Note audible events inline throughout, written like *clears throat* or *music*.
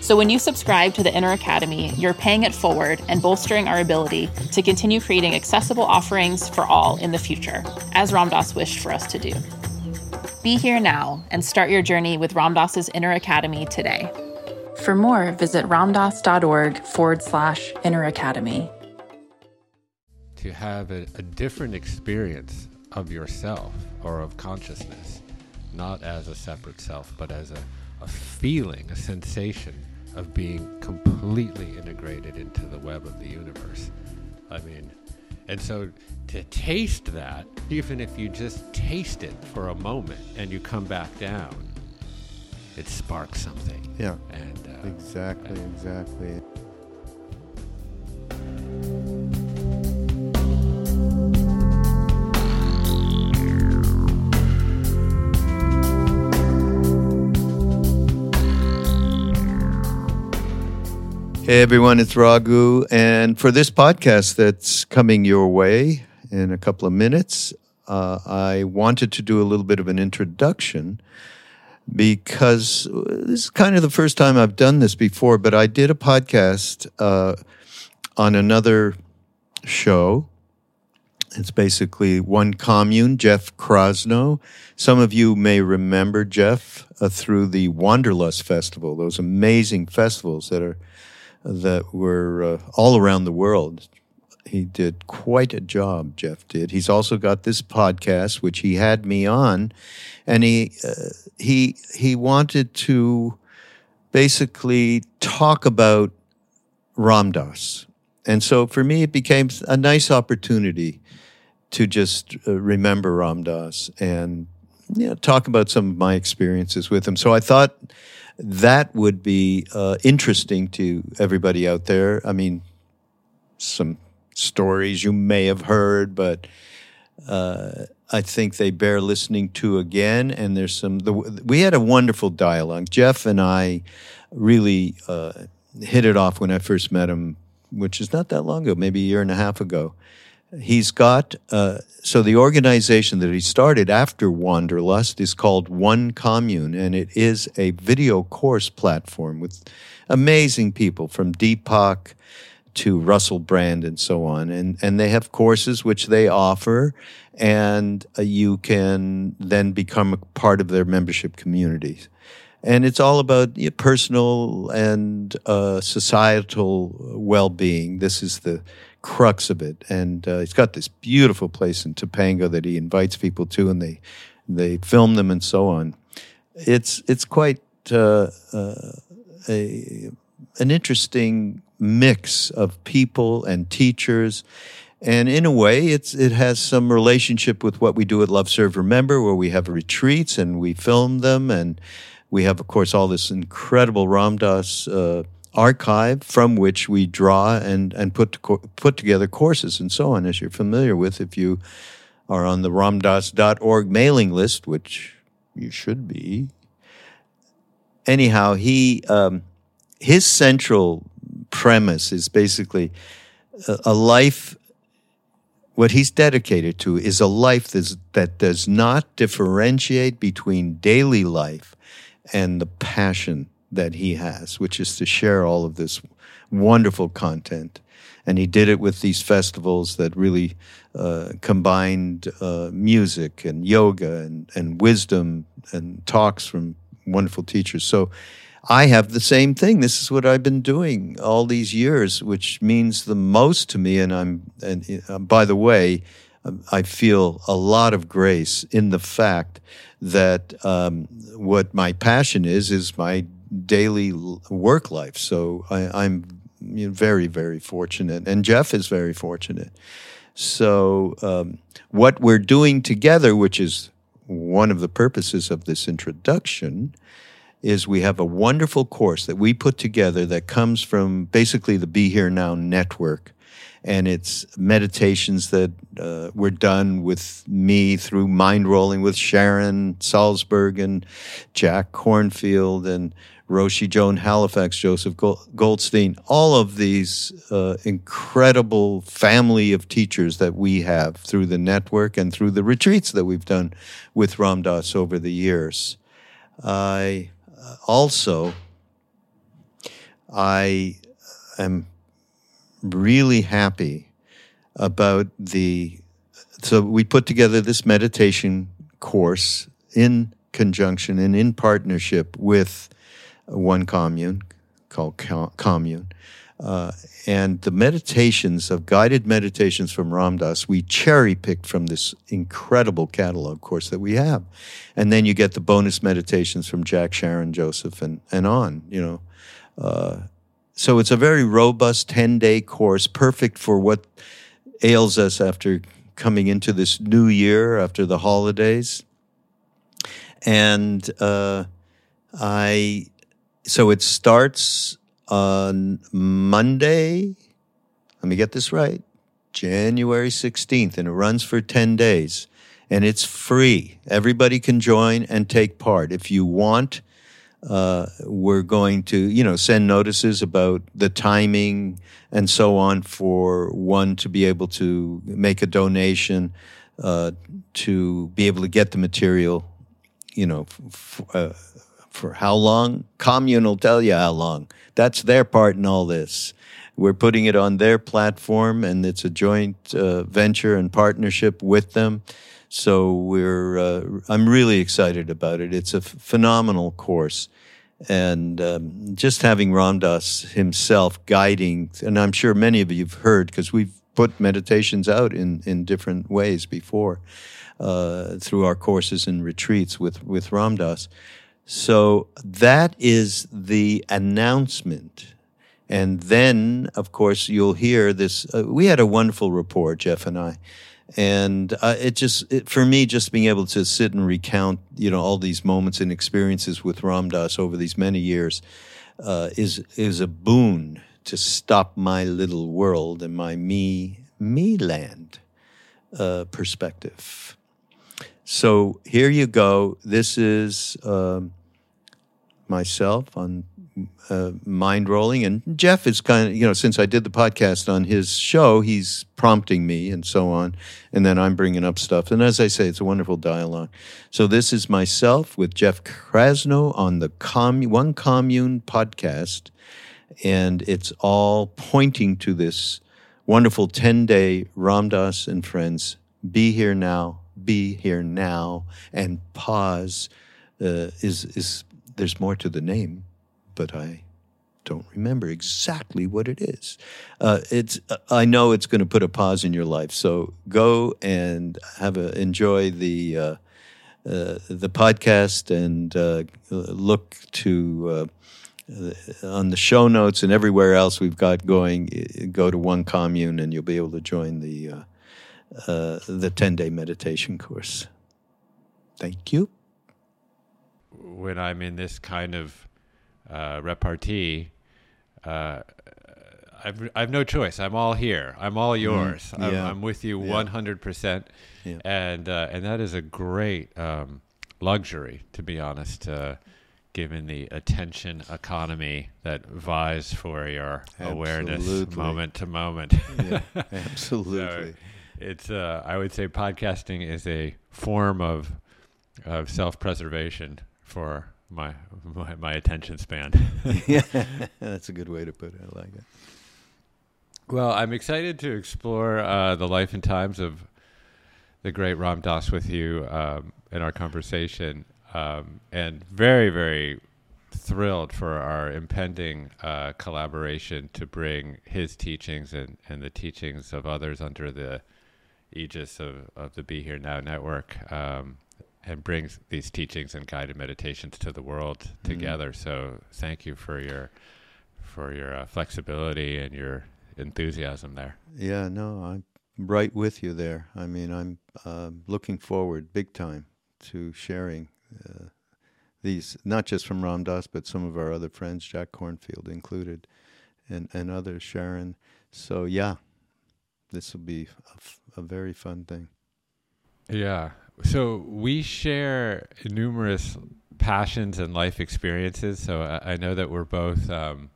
So when you subscribe to the Inner Academy, you're paying it forward and bolstering our ability to continue creating accessible offerings for all in the future, as Ram Dass wished for us to do. Be here now and start your journey with Ram Dass's Inner Academy today. For more, visit ramdass.org forward slash inner academy. To have a, a different experience of yourself or of consciousness, not as a separate self, but as a, a feeling, a sensation of being completely integrated into the web of the universe. I mean, and so to taste that, even if you just taste it for a moment and you come back down, it sparks something. Yeah. And uh, exactly, and exactly. Hey everyone, it's Raghu. And for this podcast that's coming your way in a couple of minutes, uh, I wanted to do a little bit of an introduction because this is kind of the first time I've done this before, but I did a podcast uh, on another show. It's basically one commune, Jeff Krasno. Some of you may remember Jeff uh, through the Wanderlust Festival, those amazing festivals that are that were uh, all around the world. He did quite a job, Jeff did. He's also got this podcast, which he had me on, and he uh, he he wanted to basically talk about Ram Dass. And so for me, it became a nice opportunity to just uh, remember Ram Dass and you know, talk about some of my experiences with him. So I thought that would be uh, interesting to everybody out there. I mean, some stories you may have heard, but uh, I think they bear listening to again. And there's some. The, we had a wonderful dialogue. Jeff and I really uh, hit it off when I first met him, which is not that long ago, maybe a year and a half ago he's got uh, so the organization that he started after Wanderlust is called One Commune, and it is a video course platform with amazing people from Deepak to Russell Brand and so on, and and they have courses which they offer, and uh, you can then become a part of their membership communities. And it's all about you know, personal and uh, societal well being. This is the crux of it. And uh, he's got this beautiful place in Topanga that he invites people to, and they they film them and so on. It's it's quite uh, uh, a an interesting mix of people and teachers. And in a way, it's it has some relationship with what we do at Love Serve Remember, where we have retreats and we film them, and we have, of course, all this incredible Ram Dass uh, archive from which we draw and, and put, put together courses and so on, as you're familiar with if you are on the ramdass.org mailing list, which you should be. Anyhow, he, um, his central premise is basically a, a life what he's dedicated to is a life that does not differentiate between daily life and the passion that he has, which is to share all of this wonderful content. And he did it with these festivals that really uh, combined uh, music and yoga and, and wisdom and talks from wonderful teachers. So I have the same thing. This is what I've been doing all these years, which means the most to me. And I'm, and uh, by the way, um, I feel a lot of grace in the fact that um, what my passion is is my daily work life. So I, am very, very fortunate, and Jeff is very fortunate. So um, what we're doing together, which is one of the purposes of this introduction, is we have a wonderful course that we put together that comes from basically the Be Here Now network. And it's meditations that uh, were done with me through Mindrolling with Sharon Salzberg and Jack Kornfield and Roshi Joan Halifax, Joseph Goldstein, all of these uh, incredible family of teachers that we have through the network and through the retreats that we've done with Ram Dass over the years. I also, I am really happy about the. So we put together this meditation course in conjunction and in partnership with one commune called Commune. Uh, and the meditations of guided meditations from Ram Dass, we cherry picked from this incredible catalog course that we have. And then you get the bonus meditations from Jack, Sharon, Joseph, and, and on, you know. Uh, so it's a very robust 10 day course, perfect for what ails us after coming into this new year, after the holidays. And uh, I, so it starts on Monday. Let me get this right. January 16th, and it runs for 10 days. And it's free. Everybody can join and take part. If you want, uh, we're going to, you know, send notices about the timing and so on for one to be able to make a donation uh, to be able to get the material, you know, f- uh, for how long? Commune will tell you how long. That's their part in all this. We're putting it on their platform, and it's a joint uh, venture and partnership with them. So we're, uh, I'm really excited about it. It's a phenomenal course. And um, just having Ram Dass himself guiding, and I'm sure many of you have heard because we've put meditations out in, in different ways before uh, through our courses and retreats with, with Ram Dass. So that is the announcement. And then, of course, you'll hear this. Uh, we had a wonderful rapport, Jeff and I. And uh, it just, it, for me, just being able to sit and recount, you know, all these moments and experiences with Ram Dass over these many years uh, is is a boon to stop my little world and my me me land uh, perspective. So here you go. This is um, myself on uh, Mindrolling, and Jeff is kind of you know since I did the podcast on his show, he's prompting me and so on, and then I'm bringing up stuff. And as I say, it's a wonderful dialogue. So this is myself with Jeff Krasno on the Com- One Commune podcast, and it's all pointing to this wonderful ten day Ram Dass and friends. Be here now, be here now, and pause. Uh, is is there's more to the name, but I don't remember exactly what it is. Uh, it's I know it's going to put a pause in your life, so go and have a enjoy the uh, uh, the podcast and uh, look to uh, on the show notes and everywhere else we've got going. Go to one commune and you'll be able to join the uh, the ten day meditation course. Thank you when I'm in this kind of uh, repartee, uh, I've I've no choice. I'm all here. I'm all mm, yours. Mm, yeah. I'm, I'm, with you 100 percent, and uh, and that is a great um, luxury, to be honest. Uh, given the attention economy that vies for your absolutely. awareness moment to moment. yeah, *laughs* absolutely. so it's uh, I would say podcasting is a form of of self preservation for my, my, my attention span. *laughs* yeah, *laughs* that's a good way to put it. I like it. Well, I'm excited to explore uh, the life and times of the great Ram Dass with you um, in our conversation, um, and very, very thrilled for our impending uh, collaboration to bring his teachings and, and the teachings of others under the aegis of, of the Be Here Now network um, and brings these teachings and guided meditations to the world mm. together. So thank you for your for your uh, flexibility and your enthusiasm there. Yeah, no, I'm right with you there. I mean, I'm uh, looking forward big time to sharing uh, these, not just from Ram Dass, but some of our other friends, Jack Kornfield included, and, and others, Sharon. So, yeah, this will be a, f- a very fun thing. Yeah. So, we share numerous passions and life experiences. So, I, I know that we're both um,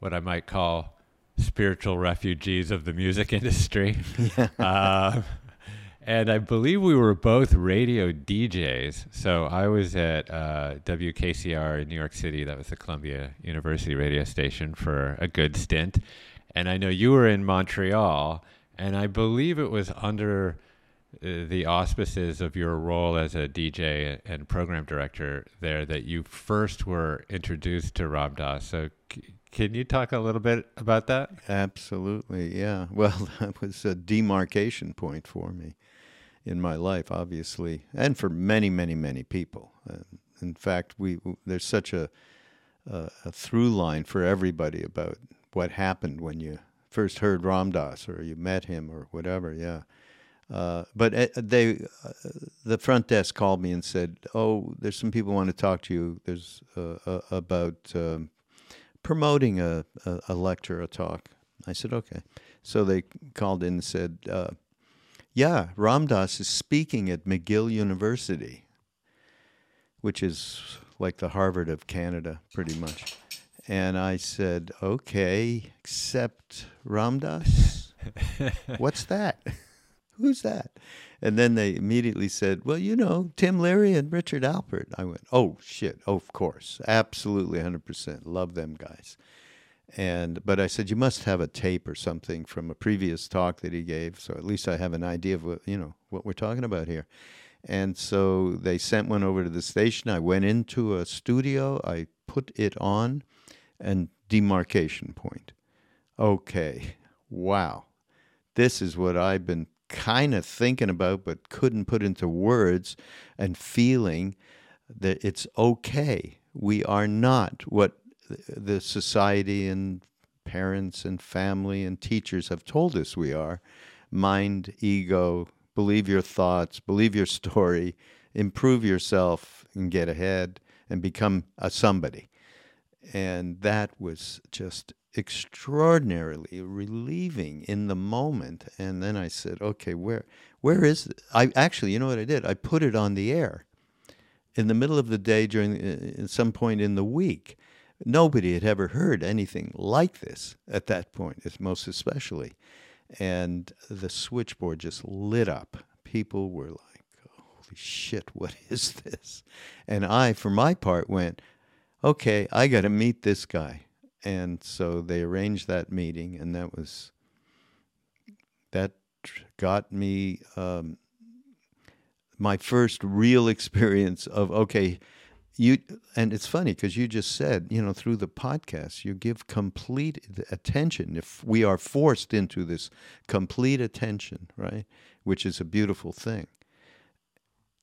what I might call spiritual refugees of the music *laughs* industry. Yeah. Uh, and I believe we were both radio DJs. So I was at uh, WKCR in New York City. That was the Columbia University radio station for a good stint. And I know you were in Montreal, and I believe it was under uh, the auspices of your role as a DJ and program director there that you first were introduced to Ram Dass. So can you talk a little bit about that? Absolutely, yeah. *laughs* Well, that was a demarcation point for me in my life, obviously, and for many, many, many people. In fact, we there's such a, a, a through line for everybody about what happened when you first heard Ram Dass or you met him or whatever. Yeah. Uh, but uh, they, uh, the front desk called me and said, "Oh, there's some people want to talk to you. There's uh, about um, promoting a, a, a, lecture, a talk. I said, okay. So they called in and said, uh, yeah, Ram Dass is speaking at McGill University, which is like the Harvard of Canada, pretty much. And I said, okay, except Ram Dass? What's that? *laughs* Who's that? And then they immediately said, Well, you know, Tim Leary and Richard Alpert. I went, Oh, shit. Oh, of course. Absolutely 100%. Love them guys. And, but I said, You must have a tape or something from a previous talk that he gave. So at least I have an idea of what, you know, what we're talking about here. And so they sent one over to the station. I went into a studio, I put it on, and demarcation point. Okay, wow. This is what I've been kind of thinking about but couldn't put into words and feeling that it's okay. We are not what the society and parents and family and teachers have told us we are mind, ego, believe your thoughts, believe your story, improve yourself and get ahead and become a somebody. And that was just extraordinarily relieving in the moment. And then I said, okay, where where is it? I actually, you know what I did? I put it on the air in the middle of the day during uh, some point in the week. Nobody had ever heard anything like this at that point, most especially. And the switchboard just lit up. People were like, holy shit, what *laughs* is this? And I, for my part, went, okay, I got to meet this guy. And so they arranged that meeting, and that was that got me um, my first real experience of okay you and it's funny because you just said you know through the podcast you give complete attention. If we are forced into this complete attention right which is a beautiful thing.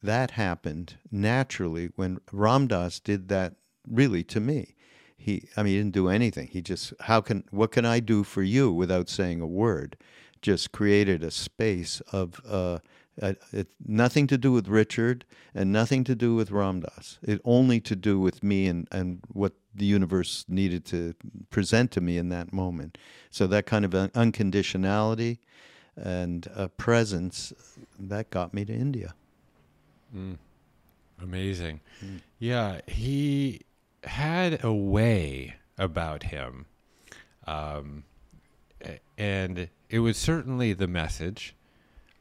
That happened naturally when Ram Dass did that really to me he i mean he didn't do anything he just how can what can i do for you without saying a word just created a space of uh, it, nothing to do with Richard and nothing to do with Ram Dass. It only to do with me and, and what the universe needed to present to me in that moment. So that kind of unconditionality and presence that got me to India. Mm. Amazing. Mm. Yeah, he had a way about him. Um, and it was certainly the message,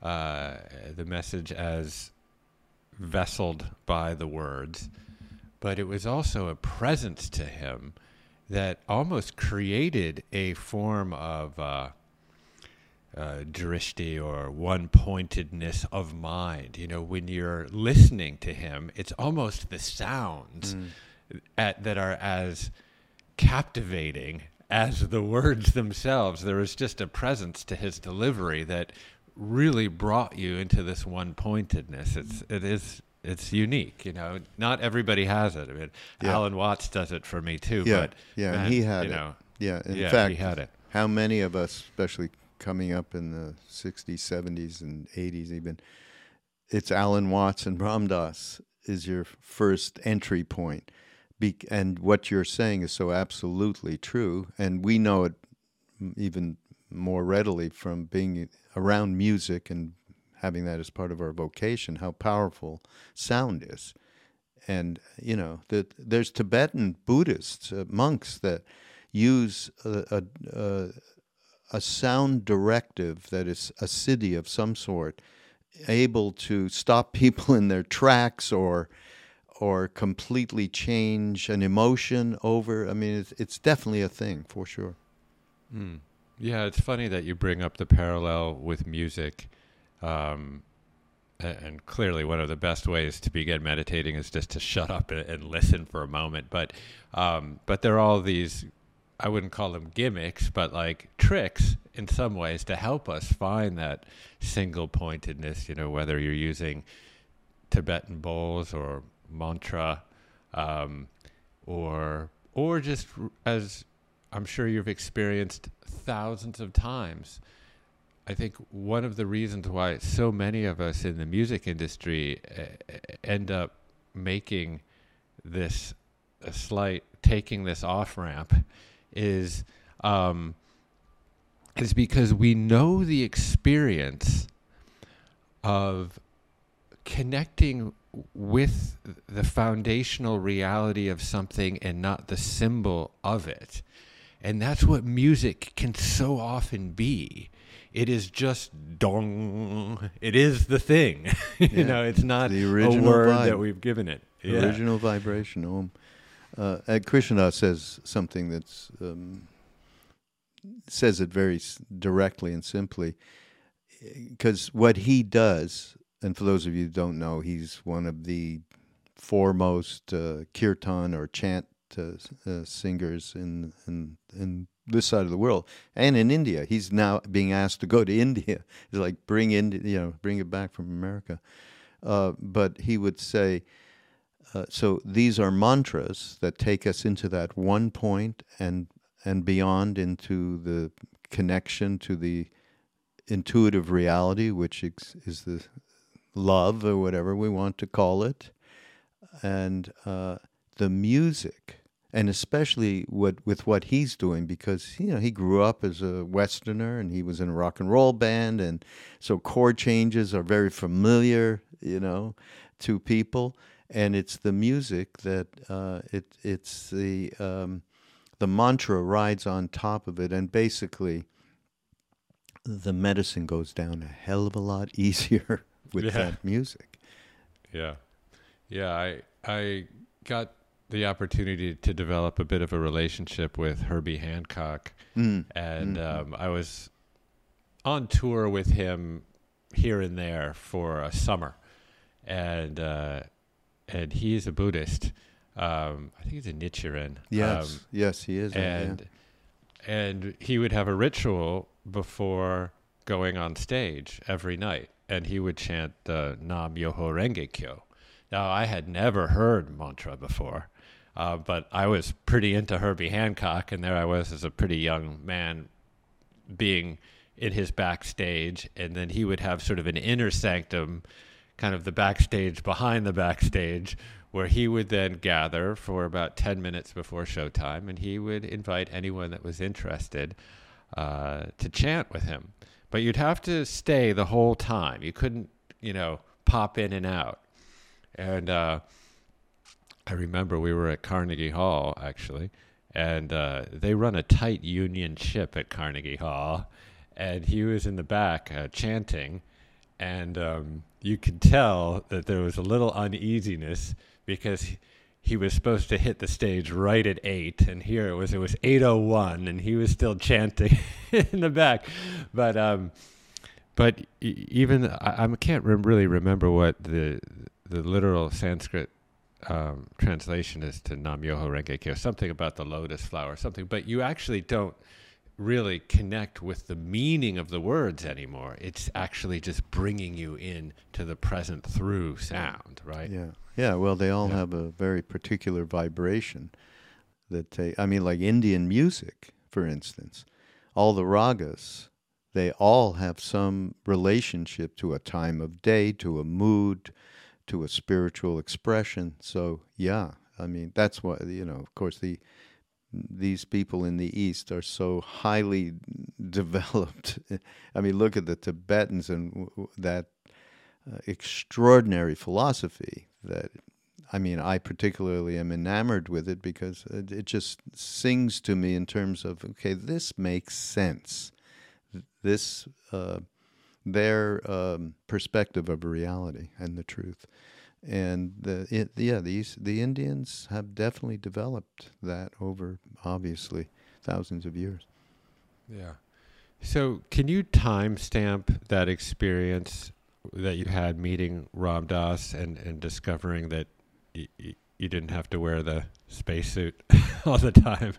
uh, the message as vesseled by the words, but it was also a presence to him that almost created a form of uh, uh, drishti or one pointedness of mind. You know, when you're listening to him, it's almost the sounds. Mm at, that are as captivating as the words themselves. There was just a presence to his delivery that really brought you into this one pointedness. It's mm-hmm. it is it's unique, you know. Not everybody has it. I mean, Yeah. Alan Watts does it for me too. Yeah, but yeah, man, and he had you it. know, Yeah, in yeah, fact, he had it. how many of us, especially coming up in the 60s, 70s, and 80s even, it's Alan Watts and Ram Dass is your first entry point. Be- and what you're saying is so absolutely true. And we know it even more readily from being around music and having that as part of our vocation, how powerful sound is. And, you know, that there's Tibetan Buddhists, uh, monks that use a, a, a, a sound directive that is a city of some sort, able to stop *laughs* people in their tracks or or completely change an emotion over. I mean, it's, it's definitely a thing for sure. Mm. Yeah, it's funny that you bring up the parallel with music. Um, and clearly, one of the best ways to begin meditating is just to shut up and, listen for a moment. But, um, but there are all these, I wouldn't call them gimmicks, but like tricks in some ways to help us find that single pointedness. You know, whether you're using Tibetan bowls or mantra, um, or or just as I'm sure you've experienced thousands of times. I think one of the reasons why so many of us in the music industry uh, end up making this a slight taking this off ramp is um, is because we know the experience of connecting with the foundational reality of something and not the symbol of it. And that's what music can so often be. It is just dong. It is the thing. *laughs* you Yeah. know, it's not The a word vibe. that we've given it. Yeah. Original vibration. Om. Uh, Ed Krishna says something that's um, says it very s- directly and simply, because what he does, and for those of you who don't know, he's one of the foremost uh, kirtan or chant uh, uh, singers in, in in this side of the world and in India. He's now being asked to go to *laughs* India. He's like bring India, you know, bring it back from America. Uh, but he would say, uh, so these are mantras that take us into that one point and and beyond into the connection to the intuitive reality, which is the love or whatever we want to call it, and uh, the music, and especially what with what he's doing because you know he grew up as a Westerner and he was in a rock and roll band, and so chord changes are very familiar, you know, to people, and it's the music that uh, it it's the um, the mantra rides on top of it, and basically the medicine goes down a hell of a lot *laughs* easier with Yeah. that music. Yeah, yeah. I I got the opportunity to develop a bit of a relationship with Herbie Hancock, Mm. and Mhm. um, I was on tour with him here and there for a summer, and uh, and he's a Buddhist. Um, I think he's a Nichiren. Yes, Um, yes, he is. yeah. and and he would have a ritual before going on stage every night, and he would chant uh, Nam Myoho Renge Kyo. Now, I had never heard mantra before, uh, but I was pretty into Herbie Hancock, and there I was as a pretty young man being in his backstage, and then he would have sort of an inner sanctum, kind of the backstage behind the backstage, where he would then gather for about 10 minutes before showtime, and he would invite anyone that was interested uh, to chant with him. But you'd have to stay the whole time. You couldn't, you know, pop in and out. And uh, I remember we were at Carnegie Hall, actually, and uh, they run a tight union ship at Carnegie Hall. And he was in the back uh, chanting, and um, you could tell that there was a little uneasiness because he, he was supposed to hit the stage right at eight, and here it was it was eight oh one, and he was still chanting *laughs* in the back. But um, but even I, I can't rem- really remember what the the literal Sanskrit um, translation is to Nam Myoho Renge Kyo, something about the lotus flower, something, but you actually don't really connect with the meaning of the words anymore. It's actually just bringing you in to the present through sound, right? Yeah. Yeah. Well, they all Yeah. have a very particular vibration that they, I mean, like Indian music, for instance, all the ragas, they all have some relationship to a time of day, to a mood, to a spiritual expression. So, yeah, I mean, that's why, you know, of course, the, these people in the East are so highly *laughs* developed. *laughs* I mean, look at the Tibetans and that uh, extraordinary philosophy that I mean, I particularly am enamored with it because it, it just sings to me in terms of okay, this makes sense. This uh, their um, perspective of reality and the truth, and the it, yeah, these the Indians have definitely developed that over obviously thousands of years. Yeah. So, can you timestamp that experience that you had meeting Ram Dass and, and discovering that y- y- you didn't have to wear the spacesuit *laughs* all the time?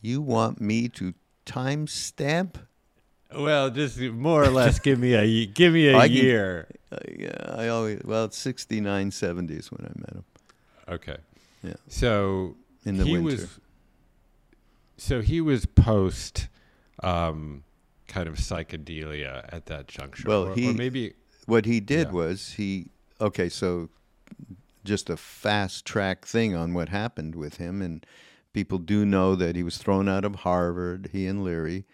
You want me to timestamp? Well, just more or less give me a give me a I can- year. Uh, yeah, I always well, it's sixty nine seventies when I met him Okay. Yeah. So in the he winter. was so he was post um, kind of psychedelia at that juncture. Well, or, he- or maybe what he did Yeah. was he okay so just a fast track thing on what happened with him and people do know that he was thrown out of harvard he and leary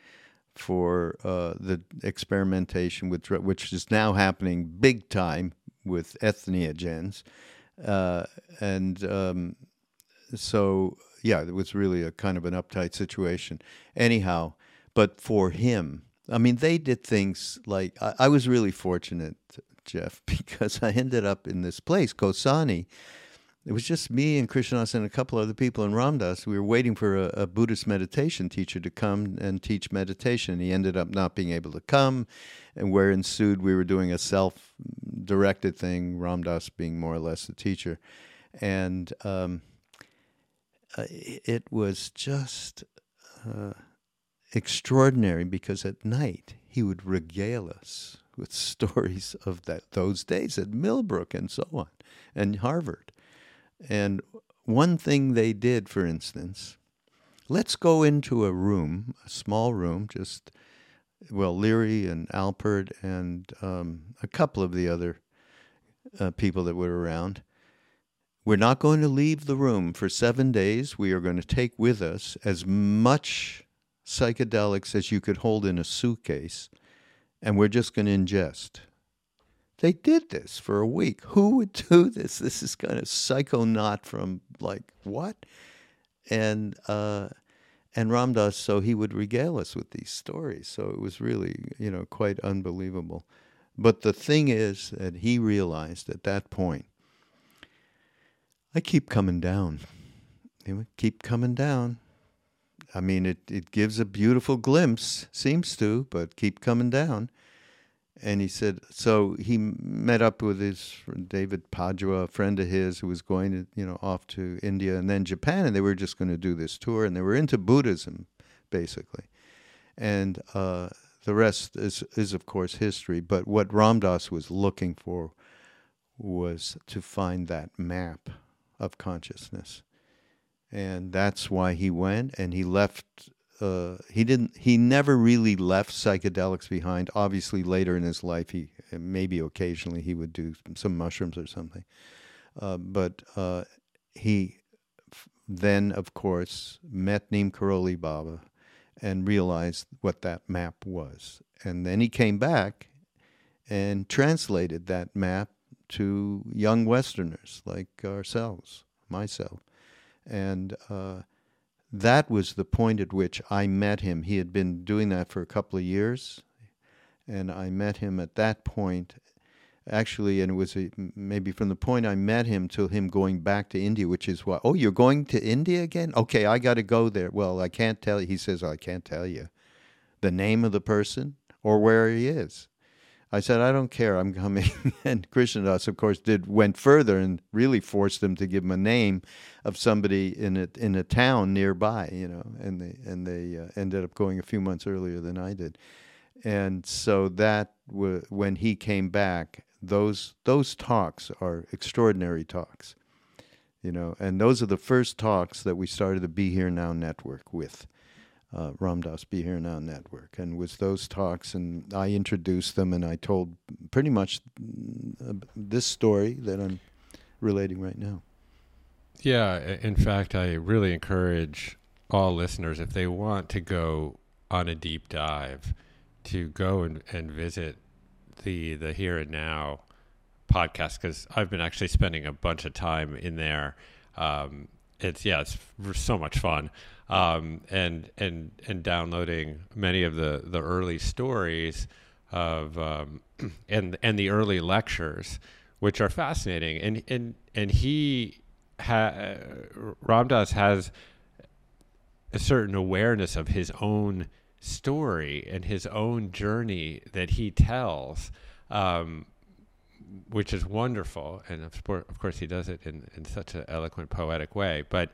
for uh, the experimentation with which is now happening big time with entheogens uh, and um, so yeah it was really a kind of an uptight situation anyhow but for him i mean they did things like i, I was really fortunate jeff *laughs* because i ended up in this place Kausani it was just me and Krishnas and a couple other people in Ram Dass. We were waiting for a, a Buddhist meditation teacher to come and teach meditation. He ended up not being able to come, and where ensued we were doing a self-directed thing. Ram Dass being more or less the teacher, and um, uh, it was just uh, extraordinary because at night he would regale us with *laughs* stories of that those days at Millbrook and so on, and Harvard. And one thing they did, for instance, let's go into a room, a small room, just well, Leary and Alpert and um, a couple of the other uh, people that were around. We're not going to leave the room for seven days. We are going to take with us as much psychedelics as you could hold in a suitcase, and we're just going to ingest. They did this for a week. Who would *laughs* do this? This is kind of psychonaut from like what? And uh, and Ram Dass, so he would regale us with these stories. So it was really, you know, quite unbelievable. But the thing is that he realized at that point, I keep coming down. Keep coming down. I mean, it, it gives a beautiful glimpse, seems to, but keep coming down. And he said, so he met up with his David Padwa, a friend of his who was going to, you know, off to India and then Japan, and they were just going to do this tour, and they were into Buddhism, basically. And uh, the rest is, is, of course, history. But what Ram Dass was looking for was to find that map of consciousness. And that's why he went, and he left uh, he didn't he never really left psychedelics behind. Obviously later in his life he maybe occasionally he would do some mushrooms or something. Uh, but uh, he f- then of course met neem karoli baba and realized what that map was. And then he came back and translated that map to young westerners like ourselves myself and uh, that was the point at which I met him. He had been doing that for a couple of years, and I met him at that point. Actually, and it was a, maybe from the point I met him till him going back to India, which is what? Oh, you're going to India again? Okay, I got to go there. Well, I can't tell you. He says, I can't tell you the name of the person or where he is. I said, I don't care, I'm coming. *laughs* and Krishna Das, of course, did went further and really forced them to give him a name of somebody in a in a town nearby, you know, and they and they uh, ended up going a few months earlier than I did, and so that w- when he came back, those those talks are extraordinary talks, you know, and those are the first talks that we started the Be Here Now network with uh, Ram Dass Be Here Now Network, and was those talks, and I introduced them, and I told pretty much uh, this story that I'm relating right now. Yeah, in fact, I really encourage all listeners if they want to go on a deep dive to go and, and visit the the here and now podcast because I've been actually spending a bunch of time in there. Um, it's yeah, it's so much fun um, and and and downloading many of the the early stories of um, *clears throat* and and the early lectures, which are fascinating. And and and he ha- Ram Dass has a certain awareness of his own story and his own journey that he tells. Um, which is wonderful, and of course he does it in, in such an eloquent, poetic way. But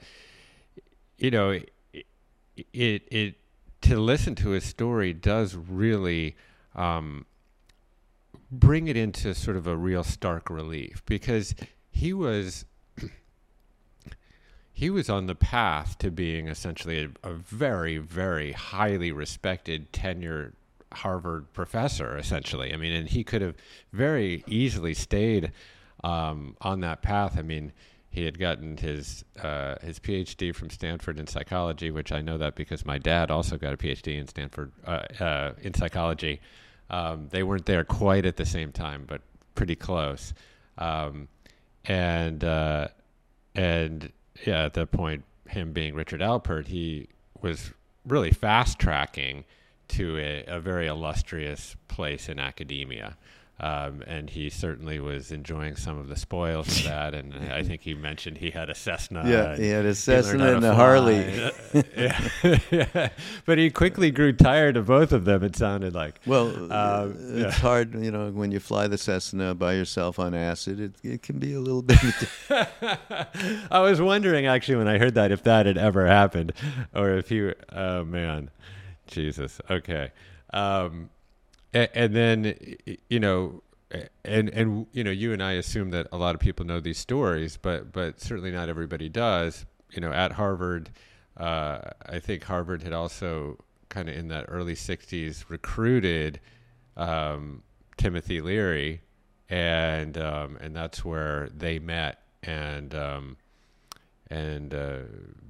you know, it it to listen to his story does really um, bring it into sort of a real stark relief because he was *clears throat* he was on the path to being essentially a, a very very highly respected tenured Harvard professor essentially. I mean and he could have very easily stayed um, on that path. I mean he had gotten his uh, his PhD from Stanford in psychology, which I know that because my dad also got a PhD in Stanford uh, uh, in psychology. Um, they weren't there quite at the same time, but pretty close. Um, and uh, and yeah, at that point, him being Richard Alpert, he was really fast tracking to a, a very illustrious place in academia. Um, and he certainly was enjoying some of the spoils of that. And I *laughs* think he mentioned he had a Cessna. Yeah, he had a Cessna and a Harley. yeah. *laughs* yeah. *laughs* But he quickly grew tired of both of them, it sounded like. Well, um, it's yeah. hard, you know, when you fly the Cessna by yourself on acid, it, it can be a little bit. I was wondering, actually, when I heard that, if that had ever happened or if you, oh man, Jesus. Okay. Um, and, then you know and and you know you and I assume that a lot of people know these stories, but but certainly not everybody does. You know, at Harvard, uh, I think Harvard had also kind of in that early '60s recruited um, Timothy Leary, and um, and that's where they met and um, and uh,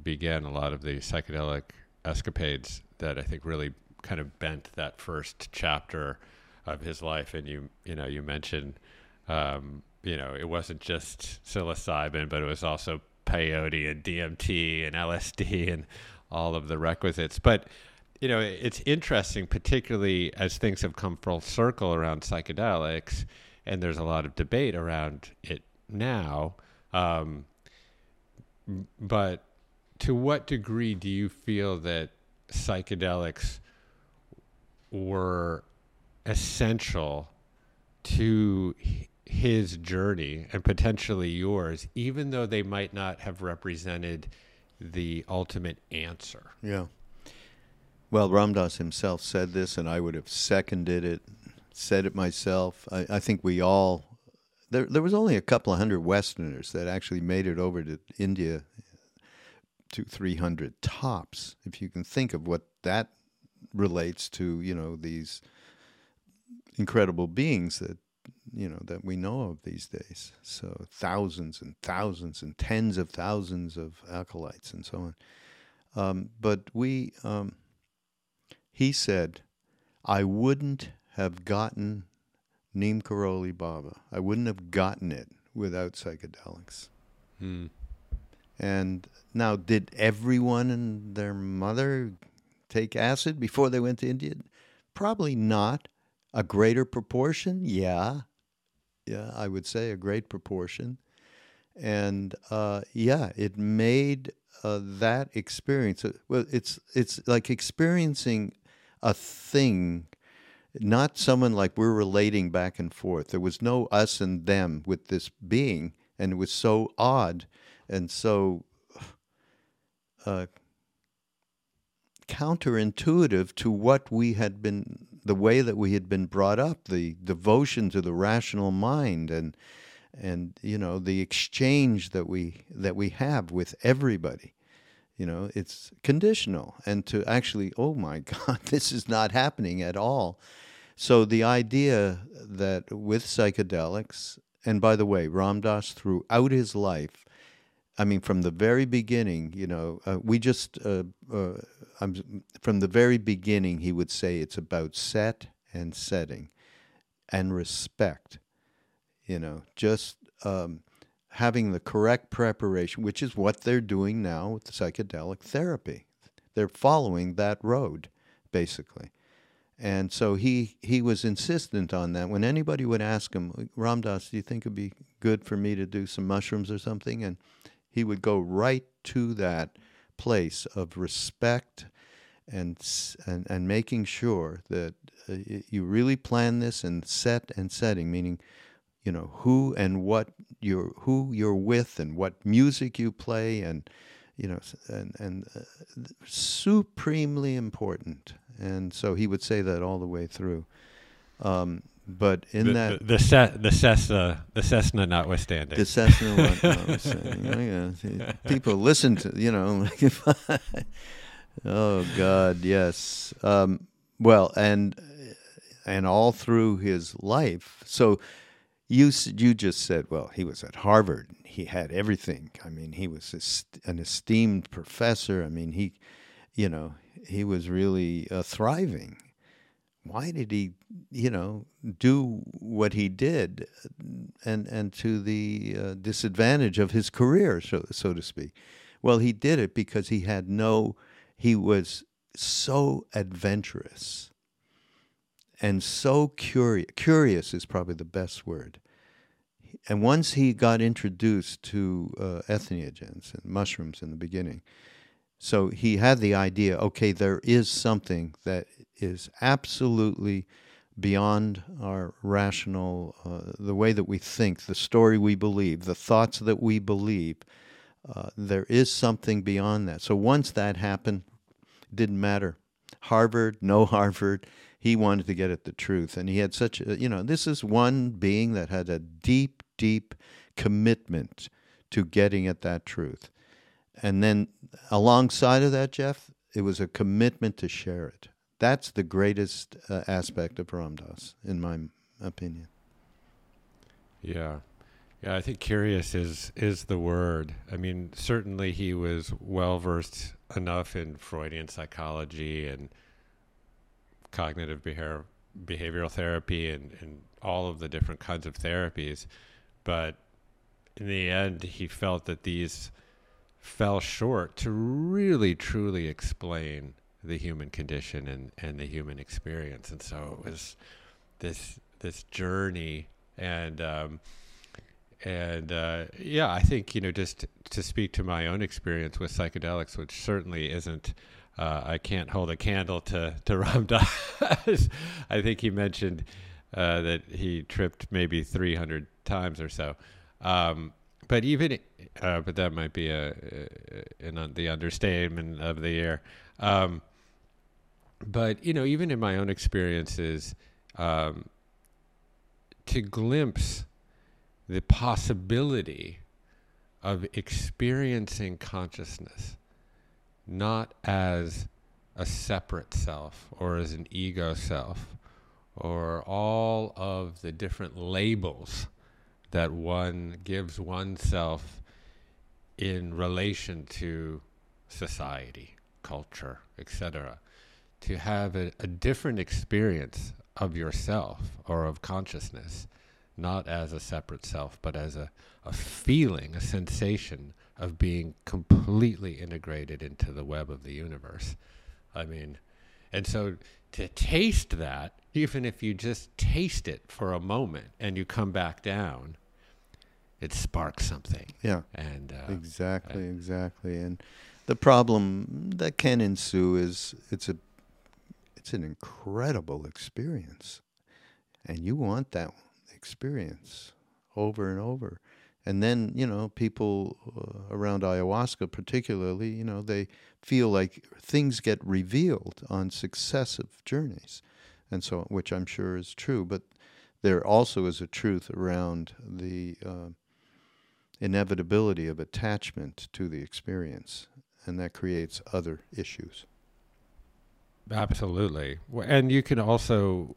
began a lot of the psychedelic escapades that I think really kind of bent that first chapter of his life. And you, you know, you mentioned, um, you know, it wasn't just psilocybin, but it was also peyote and DMT and LSD and all of the requisites. But you know, it's interesting, particularly as things have come full circle around psychedelics, and there's a lot of debate around it now. Um, but to what degree do you feel that psychedelics were essential to his journey and potentially yours, even though they might not have represented the ultimate answer. Yeah. Well, Ram Dass himself said this, and I would have seconded it, said it myself. I, I think we all, there, there was only a couple of hundred Westerners that actually made it over to India to 300 tops, if you can think of what that relates to you know these incredible beings that you know that we know of these days. So thousands and thousands and tens of thousands of acolytes and so on. Um, but we, um, he said, I wouldn't have gotten Neem Karoli Baba. I wouldn't have gotten it without psychedelics. Hmm. And now, did everyone and their mother take acid before they went to India? Probably not. A greater proportion? Yeah. Yeah, I would say a great proportion. And uh, yeah, it made uh, that experience. Uh, well, it's it's like experiencing a thing not someone like we're relating back and forth. There was no us and them with this being, and it was so odd and so uh, counterintuitive to what we had been, the way that we had been brought up, the devotion to the rational mind, and and you know the exchange that we that we have with everybody. You know, it's conditional, and to actually, oh my *laughs* God, this is not happening at all. So the idea that with psychedelics, and by the way, Ram Dass throughout his life I mean, from the very beginning, you know, uh, we just, uh, uh, from the very beginning, he would say it's about set and setting and respect, you know, just um, having the correct preparation, which is what they're doing now with the psychedelic therapy. They're following that road, basically. And so he, he was insistent on that. When anybody would ask him, Ram Dass, do you think it'd be good for me to do some mushrooms or something? And he would go right to that place of respect and and, and making sure that uh, you really plan this and set and setting, meaning, you know, who and what you're who you're with and what music you play and you know and and uh, supremely important. And so he would say that all the way through. Um, but in the, that the the, Ce- the Cessna the Cessna notwithstanding the Cessna *laughs* notwithstanding, yeah. people listen to you know. *laughs* oh God, yes. Um, well, and and all through his life. So you you just said, well, he was at Harvard. He had everything. I mean, he was an esteemed professor. I mean, he, you know, he was really uh, thriving why did he, you know, do what he did, and and to the uh, disadvantage of his career, so so to speak? Well, he did it because he had no, he was so adventurous and so curious. Curious is probably the best word. And once he got introduced to uh, entheogens and mushrooms in the beginning, so he had the idea okay, there is something that is absolutely beyond our rational, uh, the way that we think, the story we believe, the thoughts that we believe. Uh, there is something beyond that. So once that happened, didn't matter. Harvard, no *laughs* Harvard, he wanted to get at the truth. And he had such a, you know, this is one being that had a deep, deep commitment to getting at that truth. And then alongside of that, Jeff, it was a commitment to share it. That's the greatest uh, aspect of Ram Dass, in my opinion. Yeah. Yeah, I think curious is is the word. I mean, certainly he was well versed enough in Freudian psychology and cognitive behavior, behavioral therapy and, and all of the different kinds of therapies. But in the end, he felt that these fell short to really truly explain the human condition and, and the human experience. And so it was this this journey and um, and uh, yeah, I think you know just to speak to my own experience with psychedelics, which certainly isn't. Uh, I can't hold a candle to to *laughs* Ram Dass. I think he mentioned uh, that he tripped maybe 300 times or so. Um, but even, uh, but that might be a, a, an, the understatement of the year. Um, but you know, even in my own experiences, um, to glimpse the possibility of experiencing consciousness not as a separate self or as an ego self or all of the different labels that one gives oneself in relation to society, culture, etc. To have a, a different experience of yourself or of consciousness, not as a separate self, but as a, a feeling, a sensation of being completely integrated into the web of the universe. I mean, and so to taste that, even if you just taste it for a moment and you come back down, it sparks something. Yeah. And uh, exactly, uh, exactly. And the problem that can ensue is it's a it's an incredible experience. And you want that experience over and over. And then, you know, people uh, around ayahuasca, particularly, you know, they feel like things get revealed on successive journeys. And so, which I'm sure is true. But there also is a truth around the uh, inevitability of attachment to the experience. And that creates other issues. Absolutely. And you can also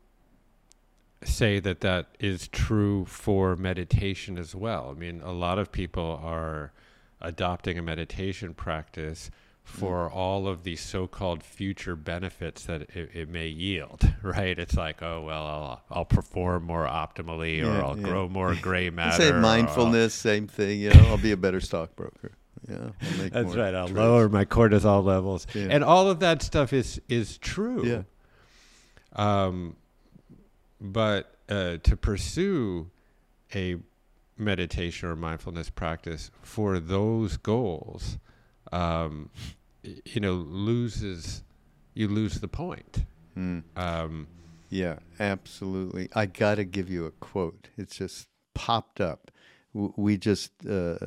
say that that is true for meditation as well. I mean, a lot of people are adopting a meditation practice for mm. all of the so-called future benefits that it, it, may yield, *laughs* right? It's like, oh well, I'll I'll perform more optimally, yeah, or I'll yeah. grow more gray *laughs* matter. Say mindfulness, same thing. You know, I'll be a better stockbroker. Yeah, that's right. I'll trades. lower my cortisol levels, yeah. and all of that stuff is is true. Yeah. Um, but uh, to pursue a meditation or mindfulness practice for those goals, um, you know, loses you lose the point. Mm. Um, yeah, absolutely. I got to give you a quote. It's just popped up. We just uh,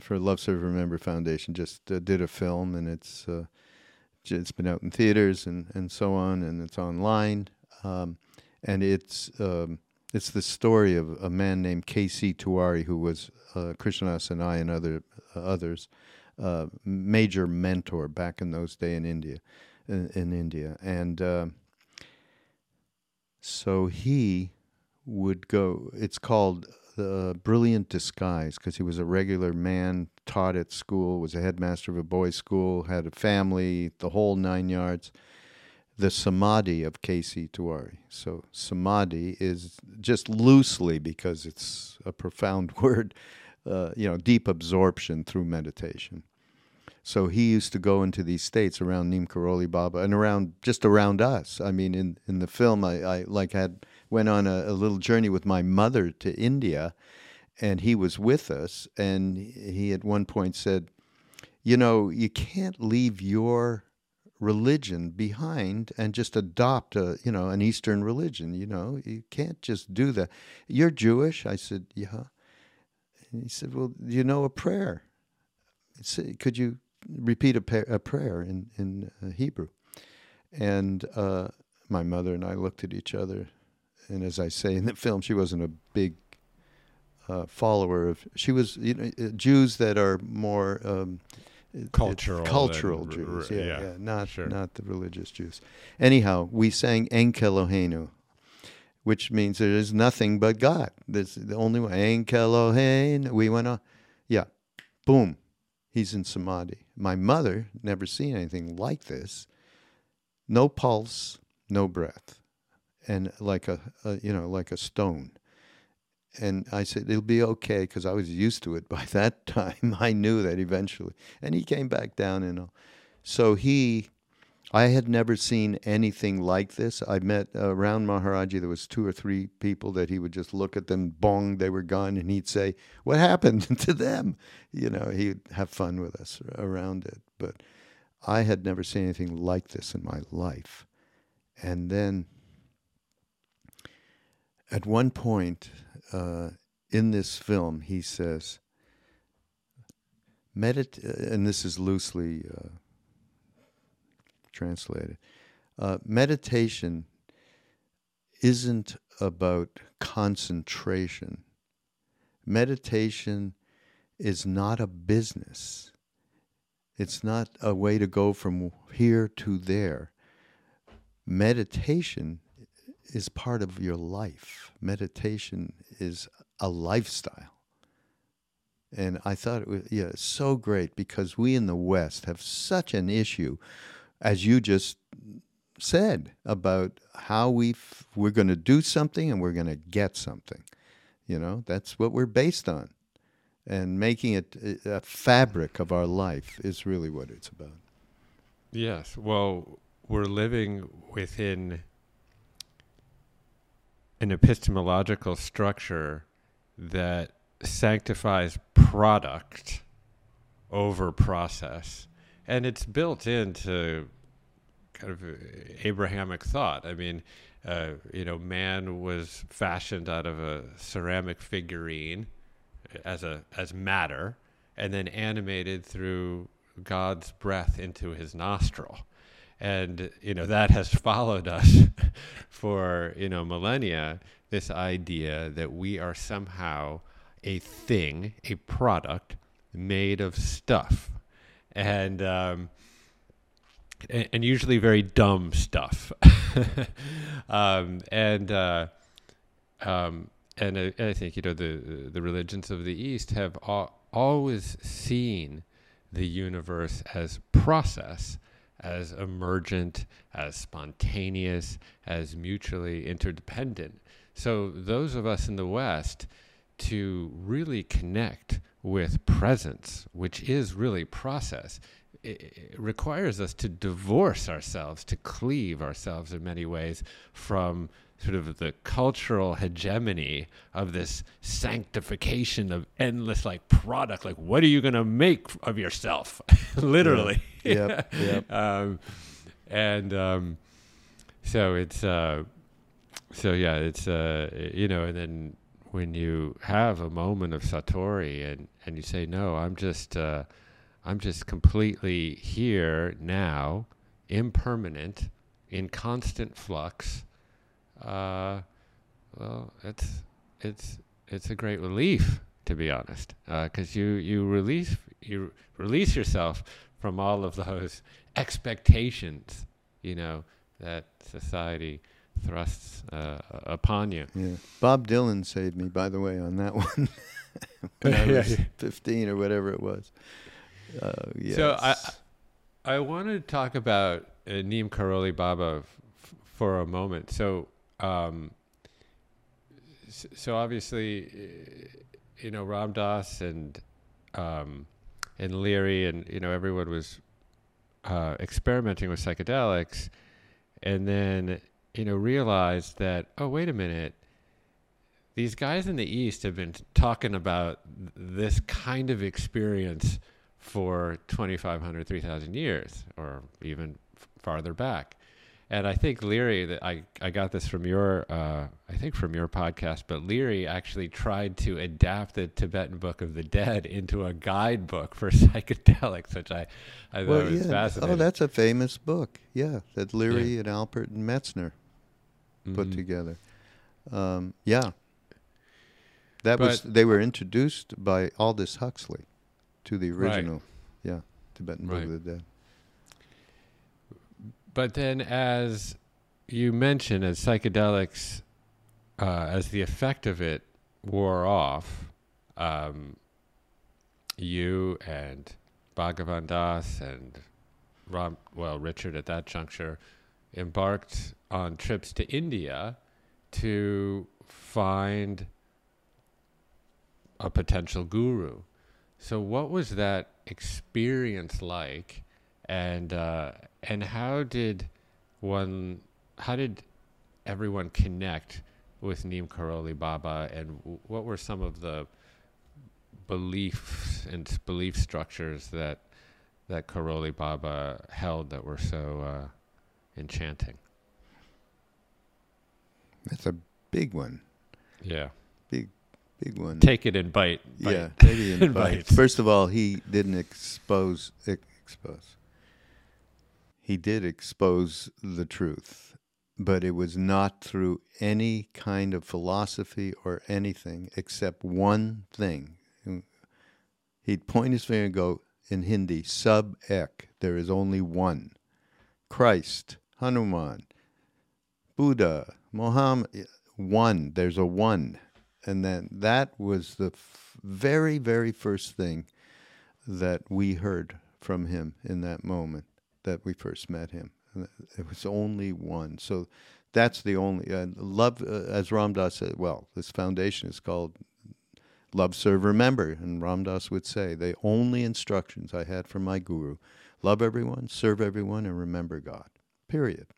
for Love Serve Remember Foundation just uh, did a film, and it's uh, it's been out in theaters and and so on, and it's online. Um, and it's um, it's the story of a man named K.C. Tiwari, who was uh, Krishna Das and I and other uh, others uh, major mentor back in those days in India, in, in India, and uh, so he would go. It's called the Brilliant Disguise because he was a regular man, taught at school, was a headmaster of a boys' school, had a family, the whole nine yards the samadhi of K.C. Tiwari. So samadhi is just loosely because it's a profound *laughs* word, uh, you know, deep absorption through meditation. So he used to go into these states around Neem Karoli Baba and around just around us. I mean, in, in the film, I, I like had went on a, a little journey with my mother to India, and he was with us. And he at one point said, "You know, you can't leave your religion behind and just adopt a you know an Eastern religion. You know, you can't just do that. You're Jewish. I said, yeah. And he said, well, you know a prayer? Said, Could you repeat a, pa- a prayer in in uh, Hebrew? And uh, my mother and I looked at each other, and as I say in the film, she wasn't a big uh, follower of. She was, you know, uh, Jews that are more. Um, cultural cultural and, Jews. Yeah, yeah, yeah, not sure. not the religious Jews. Anyhow, we sang Ein Kelohenu, which means there is nothing but God. That's the only one. Ein Kelohein. We went on. Yeah, boom, he's in samadhi. My mother never seen anything like this. No pulse, no breath, and like a, a you know like a stone and I said it'll be okay because I was used to it *laughs* by that time. I knew that eventually, and he came back down and all. So he, I had never seen anything like this. I met uh, around Maharaji. There was two or three people that he would just look at them, bong, they were gone, and he'd say, "What happened *laughs* to them?" You know, he'd have fun with us around it. But I had never seen anything like this in my life, and then at one point uh, in this film, he says, medit- uh, and this is loosely uh, translated, uh, meditation isn't about concentration. Meditation is not a business. It's not a way to go from here to there. Meditation is part of your life. Meditation is a lifestyle. And I thought it was yeah, so great because we in the West have such an issue, as you just said, about how we we're going to do something and we're going to get something. You know, that's what we're based on. And making it uh, a fabric of our life is really what it's about. Yes. Well, we're living within an epistemological structure that sanctifies product over process. And it's built into kind of Abrahamic thought. I mean, uh, you know, man was fashioned out of a ceramic figurine as a as matter, and then animated through God's breath into his nostril. And you know that has followed us *laughs* for you know millennia. This idea that we are somehow a thing, a product made of stuff, and um, and, usually very dumb stuff. *laughs* um, and uh, um, and I, I, think you know the the religions of the East have al- always seen the universe as process, as emergent, as spontaneous, as mutually interdependent. So those of us in the West to really connect with presence, which is really process, it, requires us to divorce ourselves, to cleave ourselves in many ways from sort of the cultural hegemony of this sanctification of endless like product. Like, what are you going to make of yourself? *laughs* Literally. Yep. Yep. yep. *laughs* um, and um, so it's, uh, so yeah, it's, uh, you know, and then when you have a moment of Satori and, and you say, no, I'm just, uh, I'm just completely here now, impermanent, in constant flux. Uh, well, it's it's it's a great relief to be honest, because uh, you you release you release yourself from all of those *laughs* expectations, you know, that society thrusts uh, upon you. Yeah. Bob Dylan saved me, by the way, on that *laughs* one. *laughs* when I was 15 or whatever it was. Uh, yes. So I I want to talk about uh, Neem Karoli Baba f- for a moment. So um, so obviously, uh, you know, Ram Dass and um, and Leary and you know everyone was uh, experimenting with psychedelics, and then you know realized that oh wait a minute, these guys in the East have been talking about this kind of experience for 2,500, 3,000 years, or even farther back. And I think Leary, that I, I got this from your, uh, I think from your podcast, but Leary actually tried to adapt the Tibetan Book of the Dead into a guidebook for *laughs* psychedelics, which I, I thought well, was yeah. fascinating. Oh, that's a famous book. Yeah, that Leary yeah. and Alpert and Metzner mm-hmm. put together. Um, yeah, that but, was they were introduced by Aldous Huxley to the original, right. yeah, Tibetan Book of the Dead. But then, as you mentioned, as psychedelics, uh, as the effect of it wore off, um, you and Bhagavan Das and Ram, well, Richard at that juncture embarked on trips to India to find a potential guru. So, what was that experience like, and uh, and how did one, how did everyone connect with Neem Karoli Baba, and what were some of the beliefs and belief structures that that Karoli Baba held that were so uh, enchanting? That's a big one. Yeah. Big big one. Take it and bite. bite. Yeah, take it and *laughs* bite. First of all, he didn't expose expose. He did expose the truth, but it was not through any kind of philosophy or anything except one thing. He'd point his finger and go in Hindi, sub ek, there is only one. Christ, Hanuman, Buddha, Muhammad, one, there's a one and then that was the f- very, very first thing that we heard from him in that moment that we first met him. It was only one. So that's the only uh, love. Uh, as Ram Dass said, well, this foundation is called Love, Serve, Remember, and Ram Dass would say the only instructions I had from my guru: love everyone, serve everyone, and remember God. Period,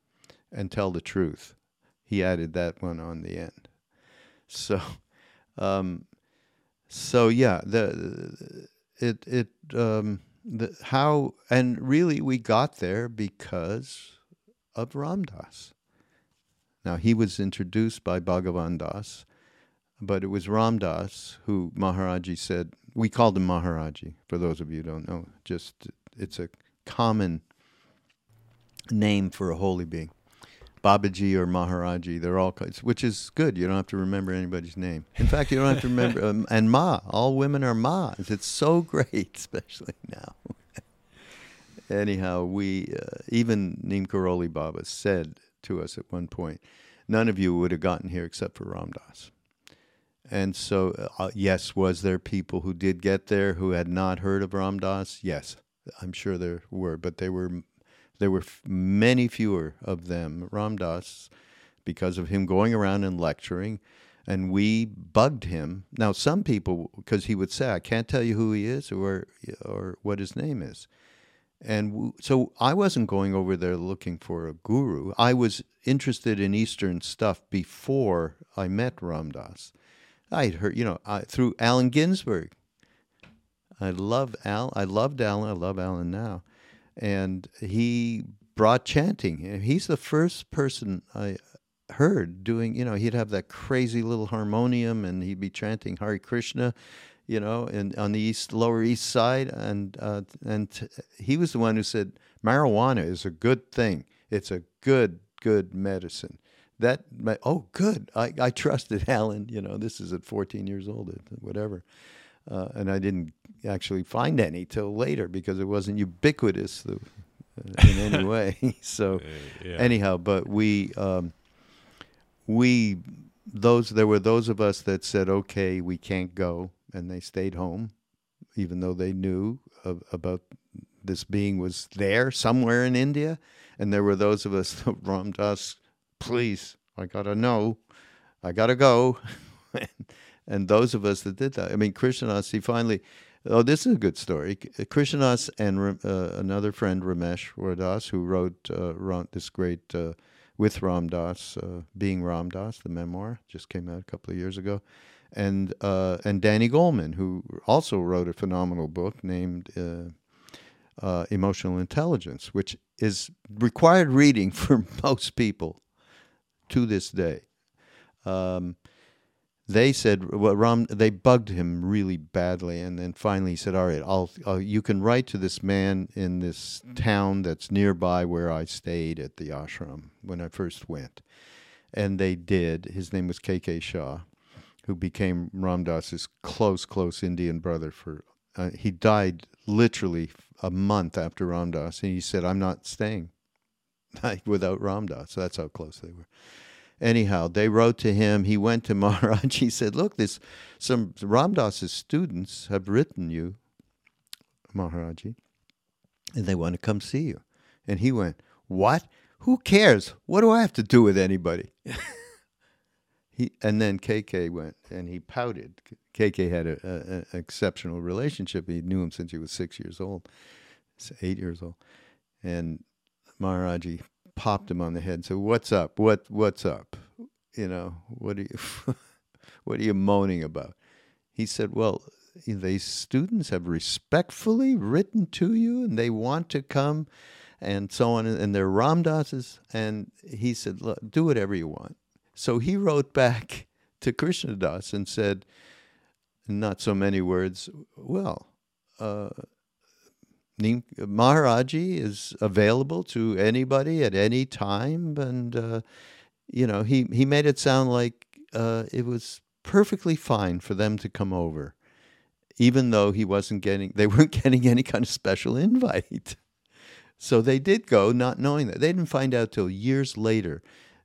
and tell the truth. He added that one on the end. *laughs* So um, so yeah, the it it um, the how and really we got there because of Ram Dass. Now, he was introduced by Bhagavan Das, but it was Ram Dass who Maharaji said, we called him Maharaji, for those of you who don't know. Just, it's a common name for a holy being. Babaji or Maharaji, they're all, which is good. You don't have to remember anybody's name. In fact, you don't have to remember, *laughs* um, and Ma, all women are Ma's. It's so *laughs* great, especially now. *laughs* Anyhow, we, uh, even Neem Karoli Baba said to us at one point, none of you would have gotten here except for Ram Dass. And so, uh, yes, was there people who did get there who had not heard of Ram Dass? Yes, I'm sure there were, but they were there were f- many fewer of them. Ram Dass, because of him going around and lecturing, and we bugged him. Now, some people, because he would say, "I can't tell you who he is or or what his name is," and w- so I wasn't going over there looking for a guru. I was interested in Eastern stuff before I met Ram Dass. I'd heard, you know, I, through Allen Ginsberg. I love Al. I loved Allen. I love Allen now and he brought chanting. He's the first person I heard doing. You know, he'd have that crazy little harmonium, and he'd be chanting Hare Krishna. You know, and on the east, lower east side, and uh, and he was the one who said marijuana is a good thing. It's a good good medicine. That oh good, I I trusted *laughs* Allen. You know, this is at 14 years old, whatever. Uh, and I didn't actually find any till later because it wasn't ubiquitous uh, in any *laughs* way. *laughs* so uh, yeah. anyhow, but we um, we those there were those of us that said, okay, we can't go, and they stayed home, even though they knew of, about this being was there somewhere in India, and there were those of us *laughs* that Ram Dass, please, I gotta know, I gotta go. And those of us that did that. I mean, Krishna Das, he finally, oh, this is a good story. Krishna Das and uh, another friend, Rameshwar Das, who wrote uh, this great uh, with Ram Dass, uh, Being Ram Dass, the memoir, just came out a couple of years ago, and uh, and Danny Goleman, who also wrote a phenomenal book named. Uh, emotional intelligence, which is required reading *laughs* for most people to this day. Um, they said well, Ram, they bugged him really badly, and then finally he said, "All right, I'll, I'll, you can write to this man in this town that's nearby where I stayed at the ashram when I first went," and they did. His name was K.K. Shah, who became Ram Dass's close, close Indian brother. For uh, he died literally a month after Ram Dass, and he said, "I'm not staying *laughs* without Ram Dass." So that's how close they were anyhow, they wrote to him. He went to *laughs* Maharaj. He said, "Look, this some Ram Dass's students have written you, Maharaji, and they want to come see you." And he went, "What? Who cares? What do I have to do with anybody?" *laughs* he and then KK went and he pouted. KK had an exceptional relationship. He knew him since he was six years old, eight years old, and Maharaji popped him on the head and said, "What's up? What what's up? You know, what are you *laughs* what are you moaning about?" He said, "Well, these students have respectfully written to you and they want to come and so on and they're Ram Dass's and he said, Look, do whatever you want." So he wrote back to Krishna Das and said, not so many words, well, uh, Maharaji is available to anybody at any time, and uh, you know he he made it sound like uh, it was perfectly fine for them to come over, even though he wasn't getting they *laughs* weren't getting any kind of special invite. So they did go, not knowing that. They didn't find out till years later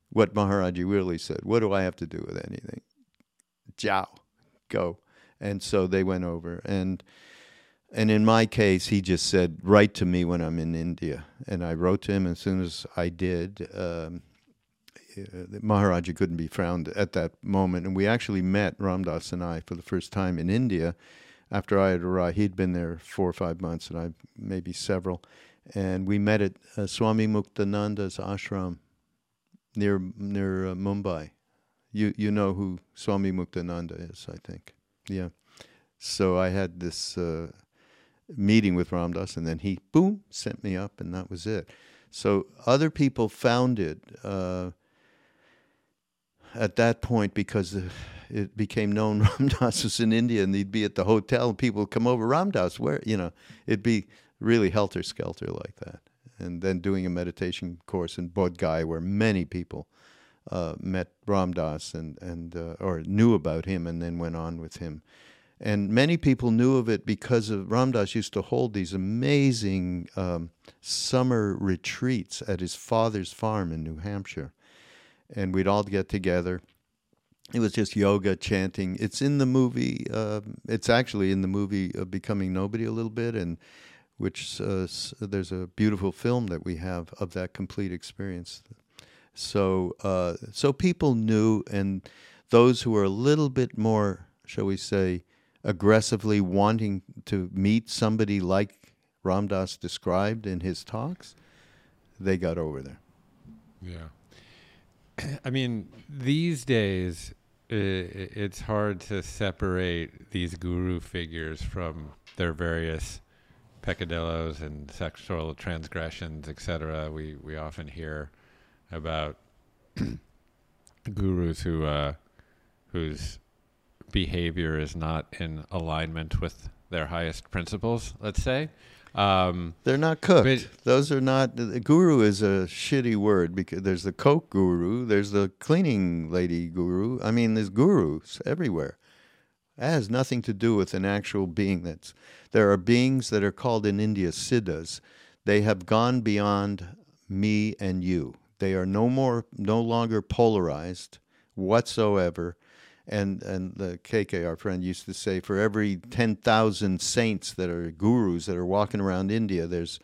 what Maharaji really said. What do I have to do with anything? Jiao, go. And so they went over and and in my case, he just said, "Write to me when I'm in India," and I wrote to him. As soon as I did, um, uh, Maharaji couldn't be found at that moment, and we actually met Ram Dass and I for the first time in India after I had arrived. He'd been there four or five months, and I maybe several, and we met at uh, Swami Muktananda's ashram near near uh, Mumbai. You you know who Swami Muktananda is, I think. Yeah. So I had this. Uh, meeting with Ram Dass, and then he boom sent me up, and that was it. So other people found it uh, at that point because it became known *laughs* Ram Dass was in India, and he'd be at the hotel, and people would come over. Ram Dass, where you know, it'd be really helter skelter like that. And then doing a meditation course in Bodh Gaya, where many people uh, met Ram Dass and and uh, or knew about him, and then went on with him. And many people knew of it because of Ram Dass used to hold these amazing um, summer retreats at his father's farm in New Hampshire. And we'd all get together. It was just yoga, chanting. It's in the movie. Uh, it's actually in the movie Becoming Nobody a little bit, and which uh, there's a beautiful film that we have of that complete experience. So, uh, so people knew, and those who were a little bit more, shall we say, aggressively wanting to meet somebody like Ram Dass described in his talks, they got over there. Yeah. *clears throat* I mean, these days, it's hard to separate these guru figures from their various peccadillos and sexual transgressions, etc. We we often hear about *clears throat* gurus who uh, whose behavior is not in alignment with their highest principles, let's say. Um, They're not cooked. Those are not. The guru is a shitty word because there's the coke guru, there's the cleaning lady guru. I mean, there's gurus everywhere. It has nothing to do with an actual being. That's there are beings that are called in India siddhas. They have gone beyond me and you. They are no more, no longer polarized whatsoever and and the KK, our friend, used to say, for every ten thousand saints that are gurus that are walking around India, there's,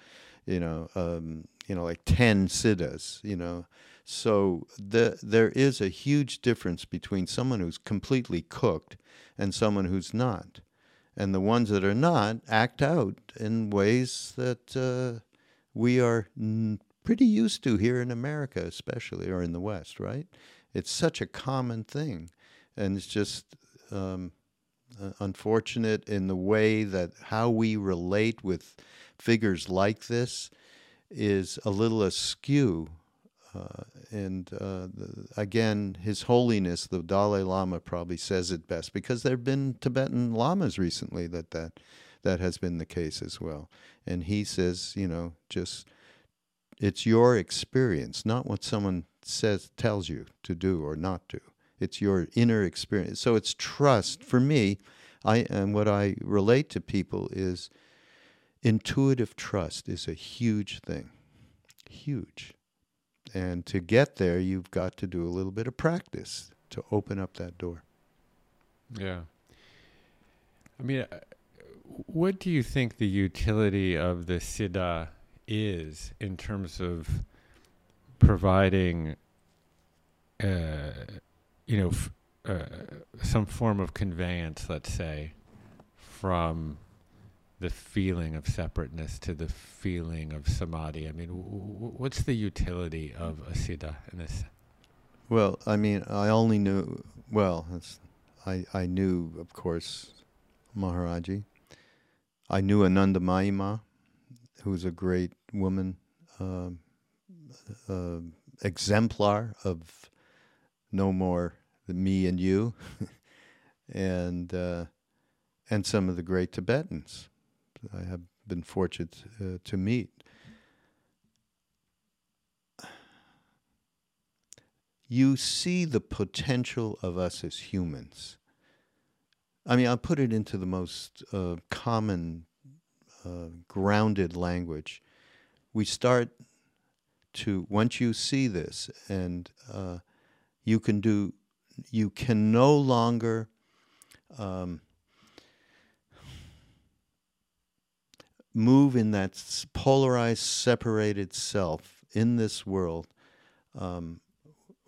you know, um, you know, like ten siddhas, you know. So the, there is a huge difference between someone who's completely cooked and someone who's not, and the ones that are not act out in ways that uh, we are n- pretty used to here in America, especially or in the West, right? It's such a common thing and it's just um, uh, unfortunate in the way that how we relate with figures like this is a little askew. Uh, and uh, the, again, His Holiness, the Dalai Lama, probably says it best because there have been Tibetan lamas recently that, that that has been the case as well. And he says, you know, just it's your experience, not what someone says tells you to do or not do. It's your inner experience. So it's trust. For me, I and what I relate to people is intuitive trust is a huge thing. Huge. And to get there, you've got to do a little bit of practice to open up that door. Yeah. I mean, uh, what do you think the utility of the Siddha is in terms of providing uh, you know, f- uh, some form of conveyance, let's say, from the feeling of separateness to the feeling of samadhi. I mean, w- w- what's the utility of a siddha in this? Well, I mean, I only knew, well, I, I knew, of course, Maharaji. I knew Anandamayi Ma, who's a great woman, uh, uh, exemplar of no more me and you, *laughs* and uh, and some of the great Tibetans I have been fortunate uh, to meet. You see the potential of us as humans. I mean, I'll put it into the most uh, common, uh, grounded language. We start to, once you see this, and uh, you can do you can no longer um, move in that polarized, separated self in this world um,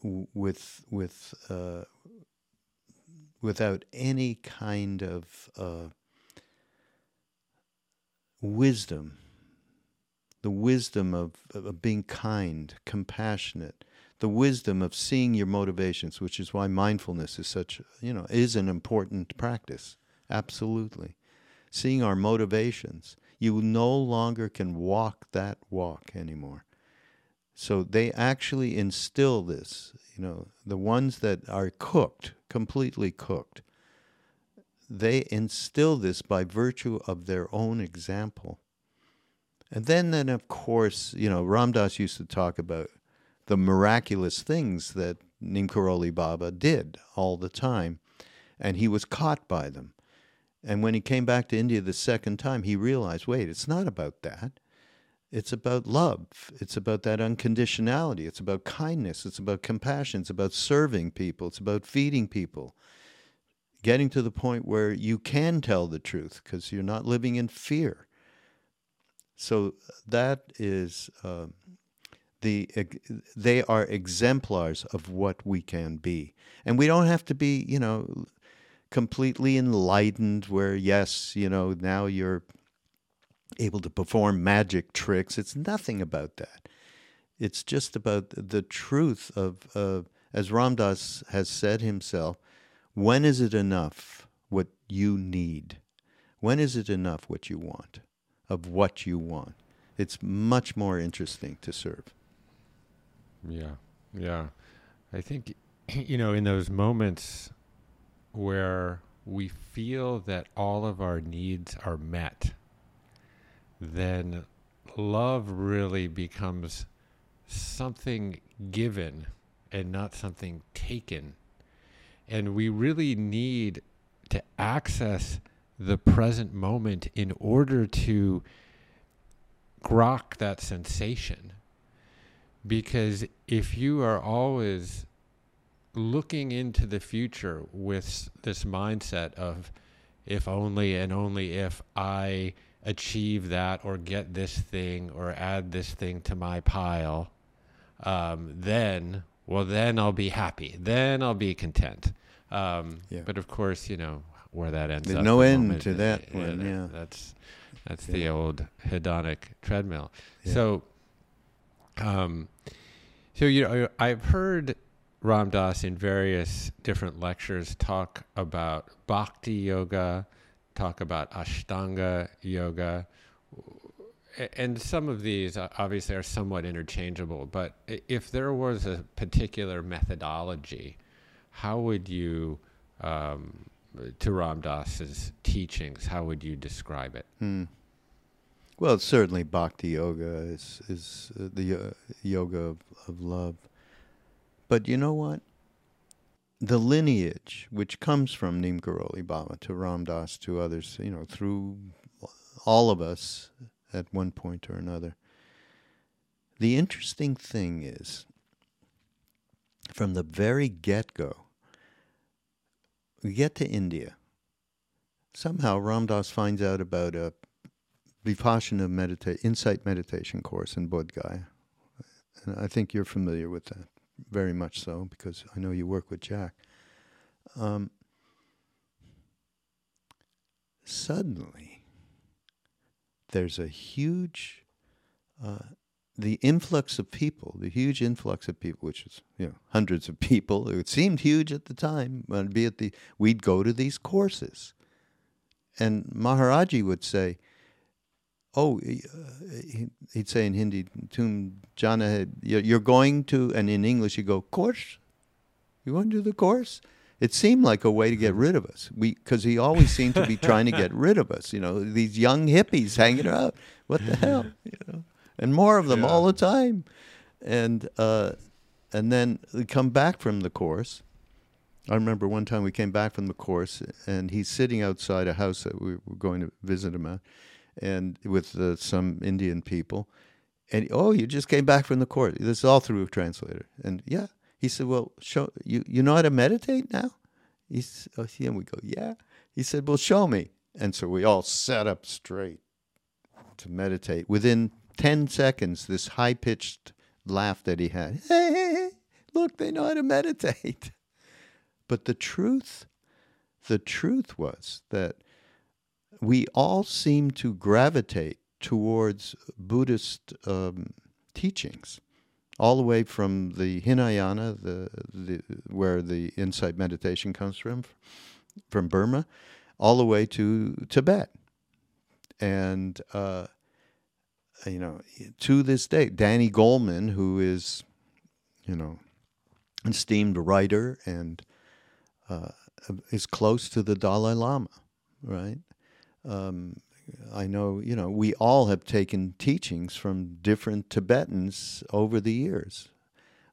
with with uh, without any kind of uh, wisdom, the wisdom of, of being kind, compassionate, the wisdom of seeing your motivations, which is why mindfulness is such, you know, is an important practice. Absolutely. Seeing our motivations. You no longer can walk that walk anymore. So they actually instill this, you know, the ones that are cooked, completely cooked, they instill this by virtue of their own example. And then, then of course, you know, Ram Dass used to talk about the miraculous things that Neem Karoli Baba did all the time, and he was caught by them. And when he came back to India the second time, he realized wait, it's not about that. It's about love. It's about that unconditionality. It's about kindness. It's about compassion. It's about serving people. It's about feeding people. Getting to the point where you can tell the truth because you're not living in fear. So that is uh, the they are exemplars of what we can be, and we don't have to be, you know, completely enlightened. Where yes, you know, now you're able to perform magic tricks. It's nothing about that. It's just about the truth of, uh, as Ram Dass has said himself, when is it enough what you need? When is it enough what you want, of what you want? It's much more interesting to serve. Yeah, yeah. I think, *clears throat* you know, in those moments where we feel that all of our needs are met, then love really becomes something given and not something taken. And we really need to access the present moment in order to grok that sensation. Because if you are always looking into the future with this mindset of if only and only if I achieve that or get this thing or add this thing to my pile, um, then, well, then I'll be happy. Then I'll be content. Um, yeah. But of course, you know where that ends There's up. no end moment, to that uh, one. Yeah, that's that's yeah. the old hedonic treadmill. Yeah. So, um, so you know, I've heard Ram Dass in various different lectures talk about bhakti yoga, talk about Ashtanga yoga. And some of these uh, obviously are somewhat interchangeable, but if there was a particular methodology, how would you, um, to Ram Dass's teachings, how would you describe it? Hmm. Well, certainly Bhakti Yoga is, is uh, the uh, yoga of, of love. But you know what? the lineage which comes from Neem Karoli Baba to Ram Dass to others, you know, through all of us at one point or another. The interesting thing is, from the very get go, we get to India. Somehow Ram Dass finds out about a Vipassana medita- insight meditation course in Bodh Gaya. And I think you're familiar with that very much so because I know you work with Jack. Um, suddenly, there's a huge, uh, the influx of people, the huge influx of people, which is you know hundreds of people. It seemed huge at the time. But be at the, we'd go to these courses, and Maharaji would say, oh, uh, he'd say in Hindi, "Tum jana you're going to," and in English you go, "Course, you want to do the course?" It seemed like a way to get rid of us. We because he always seemed to be trying to get rid of us. You know, these young hippies hanging out. What the hell? You know, and more of them yeah. all the time, and uh, and then we come back from the course. I remember one time we came back from the course, and he's sitting outside a house that we were going to visit him at and with uh, some Indian people. And oh, you just came back from the court. This is all through a translator. And yeah, he said, well, show you. You know how to meditate now? He oh. And we go, yeah. He said, well, show me. And so we all sat up straight to meditate. Within ten seconds, this high pitched laugh that he had. Hey, hey, look, they know how to meditate. *laughs* But the truth, the truth was that we all seem to gravitate towards Buddhist um, teachings, all the way from the Hinayana, the, the, where the insight meditation comes from, from Burma, all the way to Tibet. And uh, you know, to this day, Danny Goleman, who is, you know, an esteemed writer and uh, is close to the Dalai Lama, right? Um, I know, you know, we all have taken teachings from different Tibetans over the years.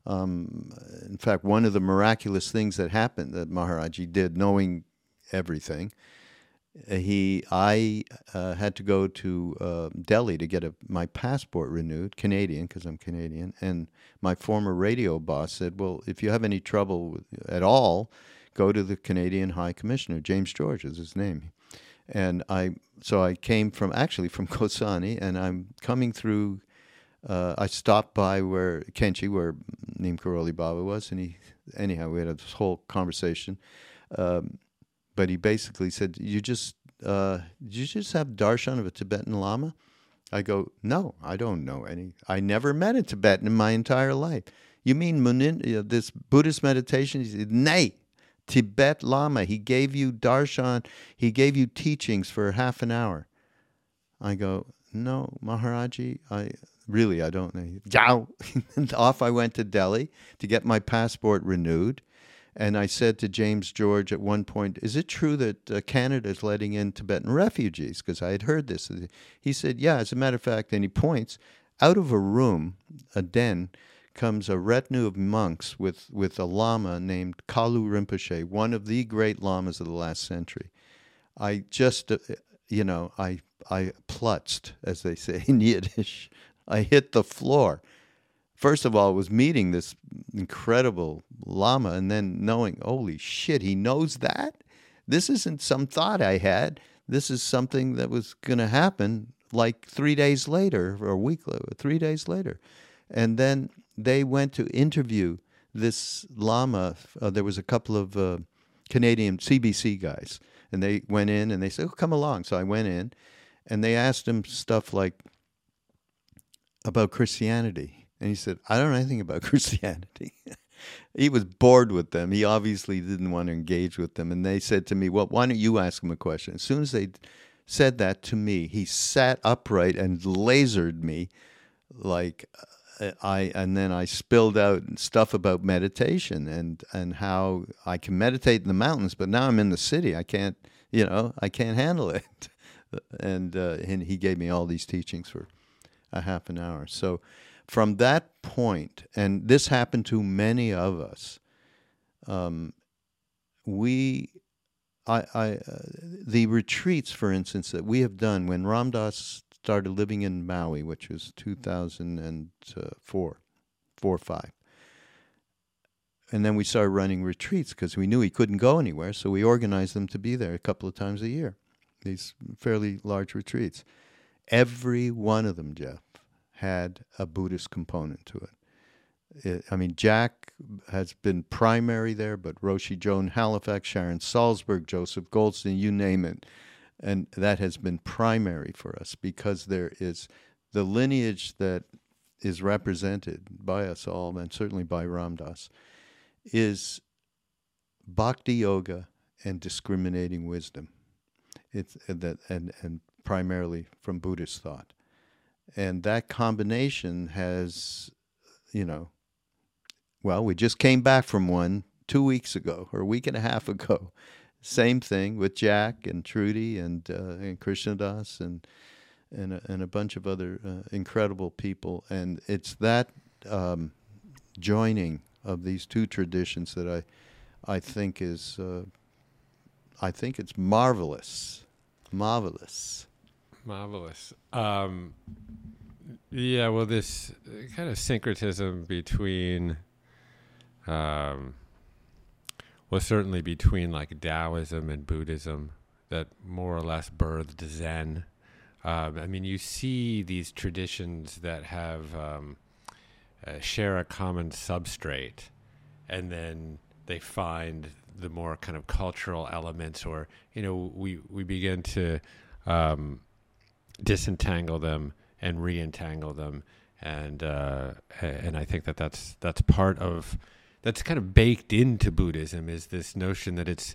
Um, in fact, one of the miraculous things that happened that Maharaji did, knowing everything, uh, he I uh, had to go to uh, Delhi to get a, my passport renewed, Canadian, because I'm Canadian. And my former radio boss said, "Well, if you have any trouble at all, go to the Canadian High Commissioner, James George is his name." And I so I came from actually from *laughs* Kausani, and I'm coming through. Uh, I stopped by where Kainchi, where Neem Karoli Baba was, and he anyhow we had this whole conversation. Um, but he basically said, "You just uh, you just have darshan of a Tibetan Lama?" I go, "No, I don't know any. I never met a Tibetan in my entire life." You mean Munin, uh, this Buddhist meditation? He said, "Nay, Tibet Lama. He gave you darshan. He gave you teachings for half an hour." I go, "No, Maharaji, I." Really, I don't know. *laughs* and off I went to Delhi to get my passport renewed and I said to James George at one point, Is it true that uh, Canada is letting in Tibetan refugees? Because I had heard this. He said, Yeah, as a matter of fact, and he points out of a room, a den, comes a retinue of monks with, with a lama named Kalu Rinpoche, one of the great lamas of the last century. I just, uh, you know, I, I plutzed, as they say in Yiddish. I hit the floor first of all was meeting this incredible lama and then knowing holy shit he knows that this isn't some thought i had this is something that was going to happen like three days later or a week later three days later and then they went to interview this lama uh, there was a couple of uh, canadian cbc guys and they went in and they said oh, come along so i went in and they asked him stuff like about christianity and he said, I don't know anything about *laughs* Christianity. he was bored with them. He obviously didn't want to engage with them. And they said to me, Well, why don't you ask him a question? As soon as they said that to me, he sat upright and lasered me like I and then I spilled out stuff about meditation and and how I can meditate in the mountains, but now I'm in the city. I can't, you know, I can't handle *laughs* it. and uh, and he gave me all these teachings for a half an hour. So from that point, and this happened to many of us, um, we, I, I uh, the retreats, for instance, that we have done when Ram Dass started living in Maui, which was 2004, four or five. And then we started running retreats because we knew he couldn't go anywhere, so we organized them to be there a couple of times a year, these fairly large retreats. Every one of them, Jeff, had a Buddhist component to it. it. I mean, Jack has been primary there, but Roshi Joan Halifax, Sharon Salzberg, Joseph Goldstein, you name it. And that has been primary for us because there is the lineage that is represented by us all, and certainly by Ram Dass is bhakti yoga and discriminating wisdom. It's uh, that and, and primarily from Buddhist thought and that combination has, you know, well, we just came back from one two weeks ago or a week and a half ago. Same thing with Jack and Trudy and uh, and Krishna Das and and a, and a bunch of other uh, incredible people, and it's that um, joining of these two traditions that I I think is uh, I think it's marvelous, marvelous. Marvelous. Um, yeah, well, this kind of syncretism between, um, well, certainly between like Taoism and Buddhism that more or less birthed Zen. Um, I mean, you see these traditions that have um, uh, share a common substrate, and then they find the more kind of cultural elements, or you know, we we begin to um, disentangle them and reentangle them and uh, and I think that that's that's part of that's kind of baked into Buddhism is this notion that it's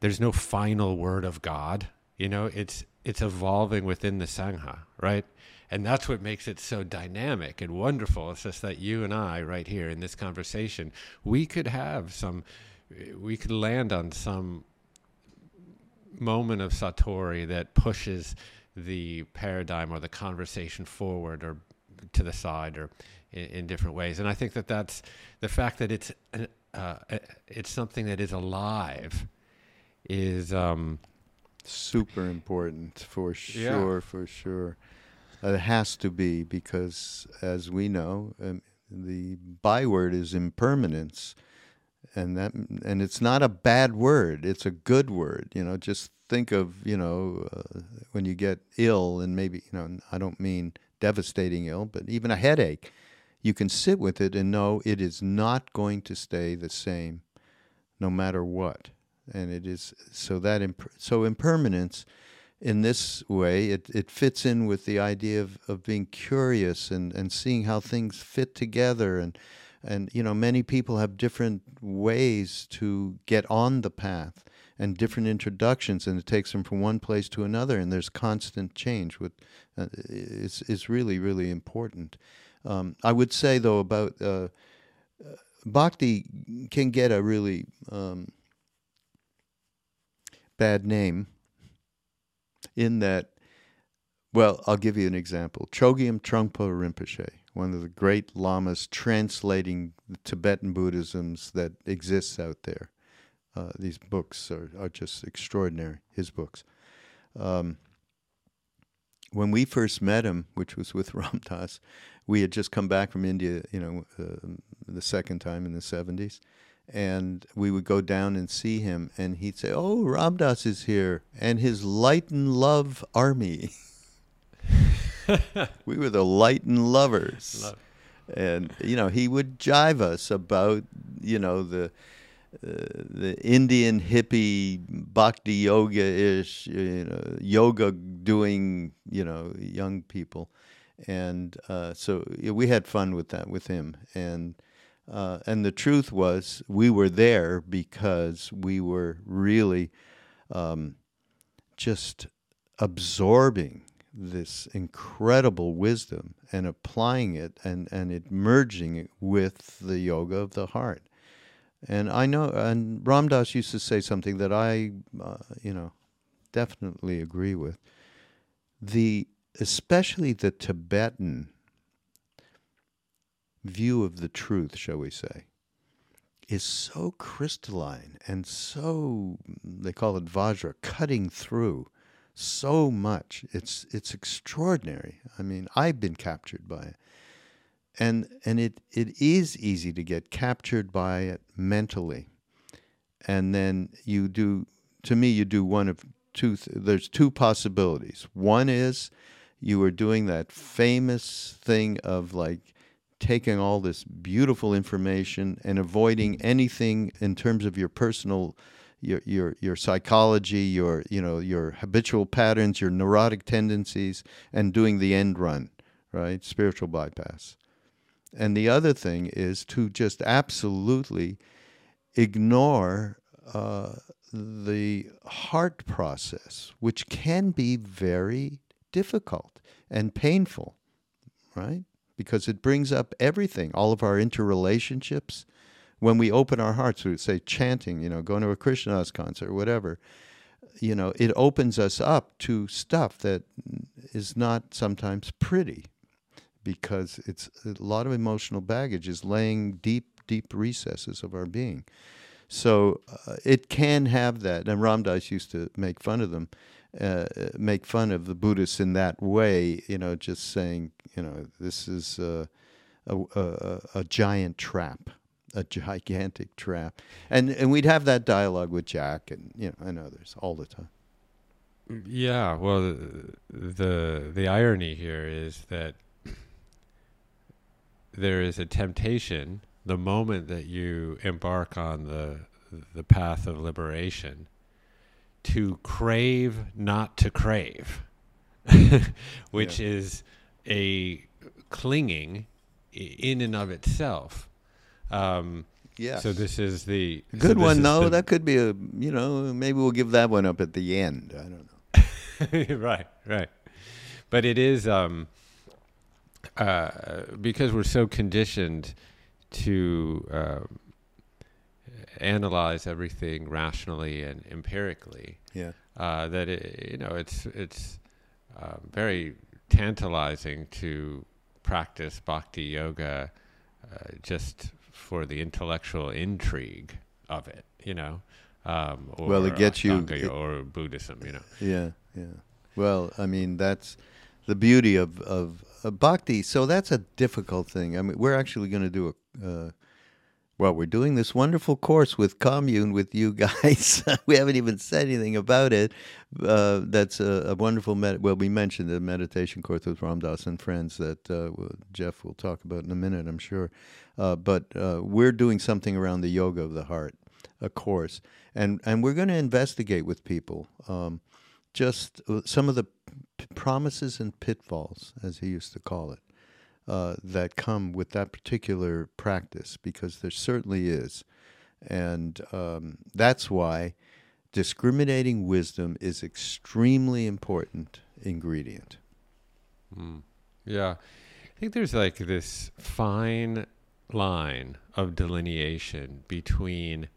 there's no final word of God You know, it's it's evolving within the sangha, right? And that's what makes it so dynamic and wonderful. It's just that you and I, right here in this conversation, we could have some, we could land on some moment of satori that pushes the paradigm or the conversation forward or to the side or in, in different ways. And I think that that's the fact that it's uh, it's something that is alive is um, super important for sure, yeah. for sure. It has to be because, as we know, um, the byword is impermanence, and that and it's not a bad word; it's a good word. You know, just think of you know uh, when you get ill, and maybe you know I don't mean devastating ill, but even a headache, you can sit with it and know it is not going to stay the same, no matter what. And it is so that imp- so impermanence in this way, it, it fits in with the idea of, of being curious and, and seeing how things fit together. And, and, you know, many people have different ways to get on the path and different introductions, and it takes them from one place to another, and there's constant change. With, uh, it's, it's really, really important. Um, I would say, though, about uh, bhakti can get a really um, bad name in that, well, I'll give you an example. Chogyam Trungpa Rinpoche, one of the great lamas translating the Tibetan Buddhisms that exists out there. Uh, these books are, are just extraordinary, his books. Um, when we first met him, which was with *laughs* Ram Dass, we had just come back from India, you know, uh, the second time in the 70s and we would go down and see him, and he'd say, "Oh, Ram Dass is here, and his light and love army." *laughs* we were the light and lovers, love. and you know he would jive us about you know the. Uh, the Indian hippie bhakti yoga ish, you know, yoga doing, you know, young people, and uh, so we had fun with that with him, and uh, and the truth was, we were there because we were really um, just absorbing this incredible wisdom and applying it and, and it merging it with the yoga of the heart. And I know, and Ram Dass used to say something that I, uh, you know, definitely agree with. The especially the Tibetan view of the truth, shall we say, is so crystalline and so they call it vajra, cutting through so much. It's it's extraordinary. I mean, I've been captured by it. And and it, it is easy to get captured by it mentally. And then you do to me you do one of two th- there's two possibilities. One is you are doing that famous thing of like taking all this beautiful information and avoiding anything in terms of your personal your your your psychology, your you know your habitual patterns, your neurotic tendencies, and doing the end run, right? Spiritual bypass. And the other thing is to just absolutely ignore uh, the heart process, which can be very difficult and painful, right? because it brings up everything, all of our interrelationships. When we open our hearts, we say chanting, you know, going to a Krishna Das concert, whatever, you know, it opens us up to stuff that is not sometimes pretty because it's a lot of emotional baggage is laying deep, deep recesses of our being. So uh, it can have that. And Ram Dass used to make fun of them uh, make fun of the Buddhists in that way, you know, just saying, you know, this is a, a, a, a giant trap, a gigantic trap. And, and we'd have that dialogue with Jack and, you know, and others all the time. Yeah, well, the the irony here is that there is a temptation the moment that you embark on the the path of liberation to crave not to crave, *laughs* which yeah. is a clinging in and of itself. Um, yeah. So this is the good so one. though. that could be a you know maybe we'll give that one up at the end. I don't know. *laughs* right, right. But it is um, uh, because we're so conditioned to uh, analyze everything rationally and empirically. Yeah. Uh, that it, you know, it's it's um, very tantalizing to practice bhakti yoga uh, just for the intellectual intrigue of it. You know. Um, or Well, it gets you- it- or Buddhism. You know. Yeah, yeah. Well, I mean, that's the beauty of of, of bhakti. So that's a difficult thing. I mean, we're actually going to do a. Uh, well, we're doing this wonderful course with commune with you guys. *laughs* we haven't even said anything about it. Uh, that's a, a wonderful. Med- well, we mentioned the meditation course with Ram Dass and friends that uh, Jeff will talk about in a minute, I'm sure. Uh, but uh, we're doing something around the yoga of the heart, a course, and and we're going to investigate with people. Um, just uh, some of the promises and pitfalls, as he used to call it, uh, that come with that particular practice, because there certainly is. And um, that's why discriminating wisdom is extremely important ingredient. Mm. Yeah. I think there's like this fine line of delineation between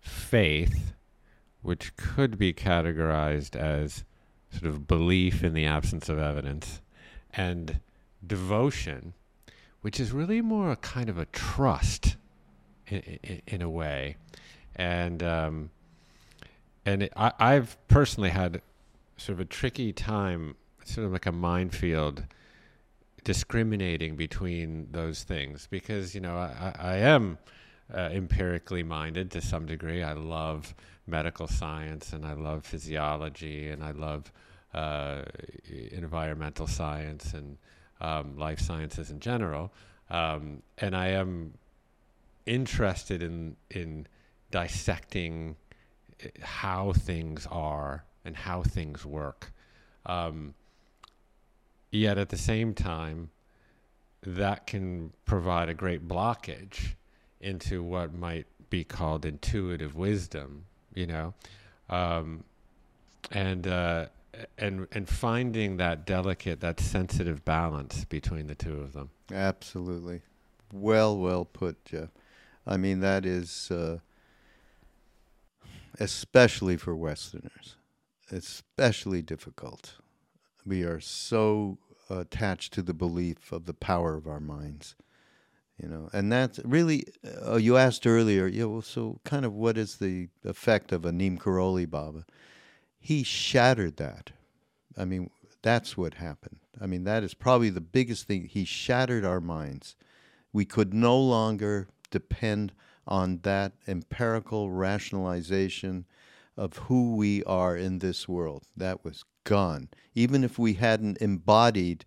faith, which could be categorized as sort of belief in the absence of evidence, and devotion, which is really more a kind of a trust in, in, in a way. And, um, and it, I, I've personally had sort of a tricky time, sort of like a minefield, discriminating between those things because you know I, I am uh, empirically minded to some degree. I love medical science and I love physiology and I love uh, environmental science and um, life sciences in general. Um, and I am interested in in dissecting uh, how things are and how things work. Um, yet at the same time, that can provide a great blockage into what might be called intuitive wisdom, you know, um, and uh, and and finding that delicate, that sensitive balance between the two of them. Absolutely. Well, well put, Jeff. I mean, that is uh, especially for Westerners, especially difficult. We are so attached to the belief of the power of our minds, you know, and that's really. Uh, you asked earlier, you know, so kind of what is the effect of a Neem Karoli Baba? He shattered that. I mean, that's what happened. I mean, that is probably the biggest thing. He shattered our minds. We could no longer depend on that empirical rationalization of who we are in this world. That was gone. Even if we hadn't embodied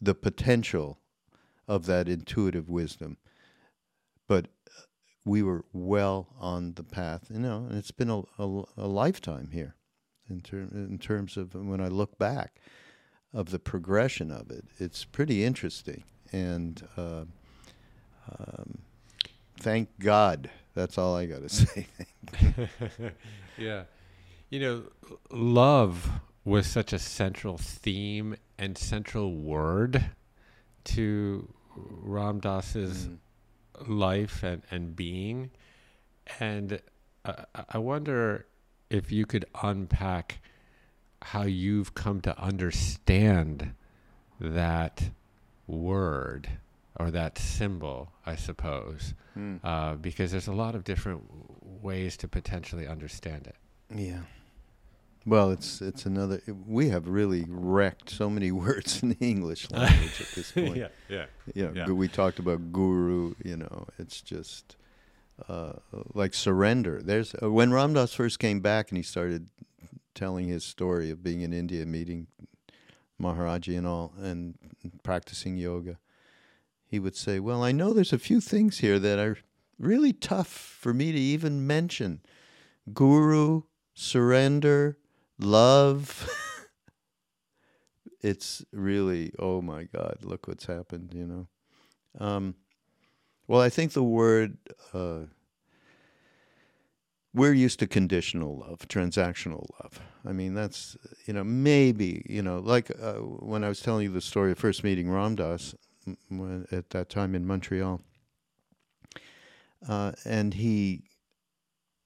the potential of that intuitive wisdom. But uh, we were well on the path, you know, and it's been a, a, a lifetime here in, ter- in terms of when I look back of the progression of it. It's pretty interesting. And uh, um, thank God. That's all I got to *laughs* say. *laughs* yeah. You know, love was such a central theme and central word to Ram Dass's life and, and being. And uh, I- I wonder if you could unpack how you've come to understand that word or that symbol, I suppose, Mm. uh, because there's a lot of different ways to potentially understand it. Yeah. Well, it's it's another. We have really wrecked so many *laughs* words in the English *laughs* language at this point. yeah, yeah. Yeah, Yeah. we talked about guru. You know, it's just uh, like surrender. There's uh, when Ram Dass first came back and he started telling his story of being in India, meeting Maharaji and all, and practicing yoga. He would say, "Well, I know there's a few things here that are really tough for me to even mention: guru, surrender, love." *laughs* it's really oh my god look what's happened you know um, well i think the word uh, we're used to conditional love, transactional love. I mean, that's, you know, maybe, you know, like uh, when I was telling you the story of first meeting Ram Dass when, at that time in Montreal. Uh, and he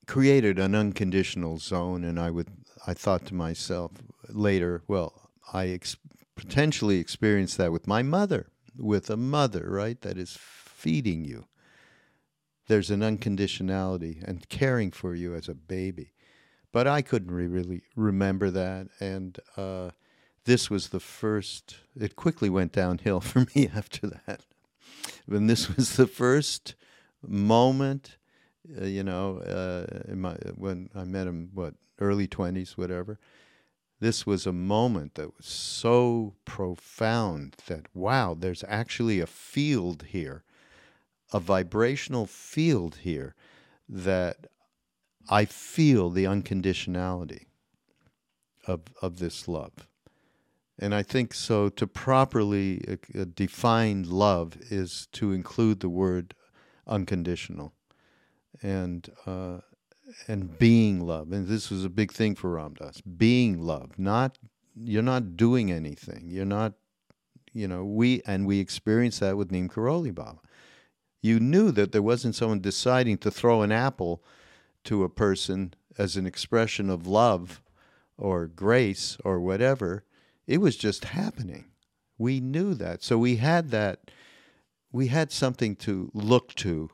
created an unconditional zone, and I would, I thought to myself later, well, I ex- potentially experienced that with my mother, with a mother, right, that is feeding you there's an unconditionality and caring for you as a baby. But I couldn't really remember that. And uh, this was the first, it quickly went downhill *laughs* for me after that. When this was the first moment, uh, you know, uh, my, when I met him, what, early 20s, whatever. This was a moment that was so profound that, wow, there's actually a field here a vibrational field here that I feel the unconditionality of of this love. And I think so to properly uh, define love is to include the word unconditional and uh, and being love. And this was a big thing for Ram Dass. Being love. Not you're not doing anything. You're not you know, we and we experience that with Neem Karoli Baba you knew that there wasn't someone deciding to throw an apple to a person as an expression of love or grace or whatever. It was just happening. We knew that. So we had that we had something to look to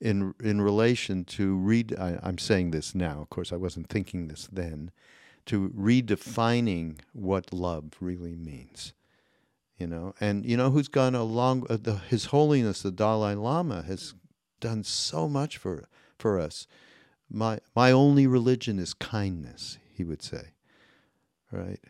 in in relation to read I'm saying this now, of course I wasn't thinking this then, to redefining what love really means you know? And you know who's gone along uh, the, his holiness the dalai lama has done so much for for us. My my only religion is kindness he would say right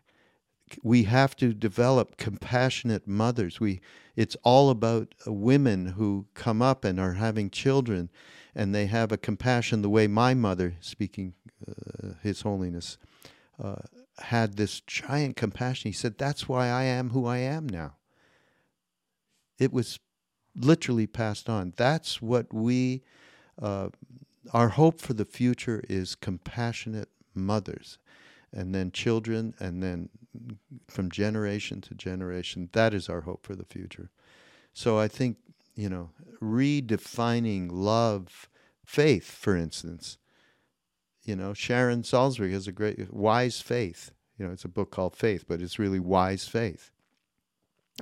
we have to develop compassionate mothers we it's all about uh, women who come up and are having children and they have a compassion the way my mother speaking uh, his holiness uh, had this giant compassion. He said, That's why I am who I am now. It was literally passed on. That's what we, uh, our hope for the future is compassionate mothers, and then children, and then from generation to generation. That is our hope for the future. So I think, you know, redefining love, faith, for instance you know, Sharon Salzberg has a great wise faith. You know, it's a book called Faith, but it's really wise faith,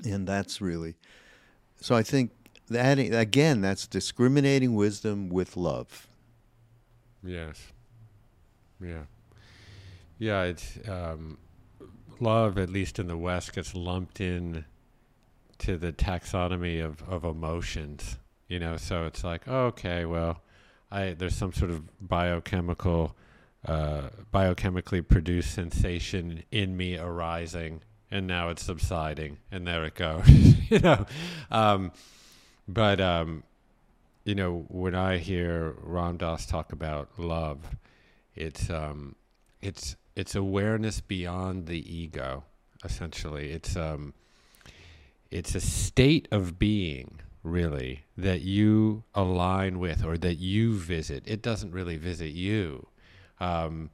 and that's really. So I think that again, that's discriminating wisdom with love. Yes. Yeah. Yeah, it's um, love. At least in the West, gets lumped in to the taxonomy of of emotions. You know, so it's like, okay, well, I there's some sort of biochemical, uh, biochemically produced sensation in me arising, and now it's subsiding, and there it goes. *laughs* you know, um, but um, you know when I hear Ram Dass talk about love, it's um, it's it's awareness beyond the ego. Essentially, it's um, it's a state of being really that you align with or that you visit. It doesn't really visit you. Um,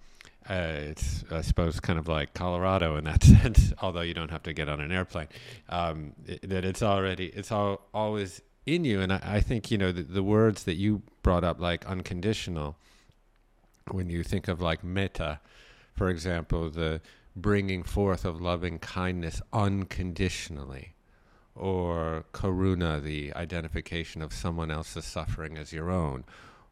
uh, it's, I suppose, kind of like Colorado in that *laughs* sense, although you don't have to get on an airplane. Um, it, that it's already, it's all always in you. And I, I think, you know, the, the, words that you brought up, like unconditional, when you think of like metta, for example, the bringing forth of loving kindness unconditionally or karuna, the identification of someone else's suffering as your own,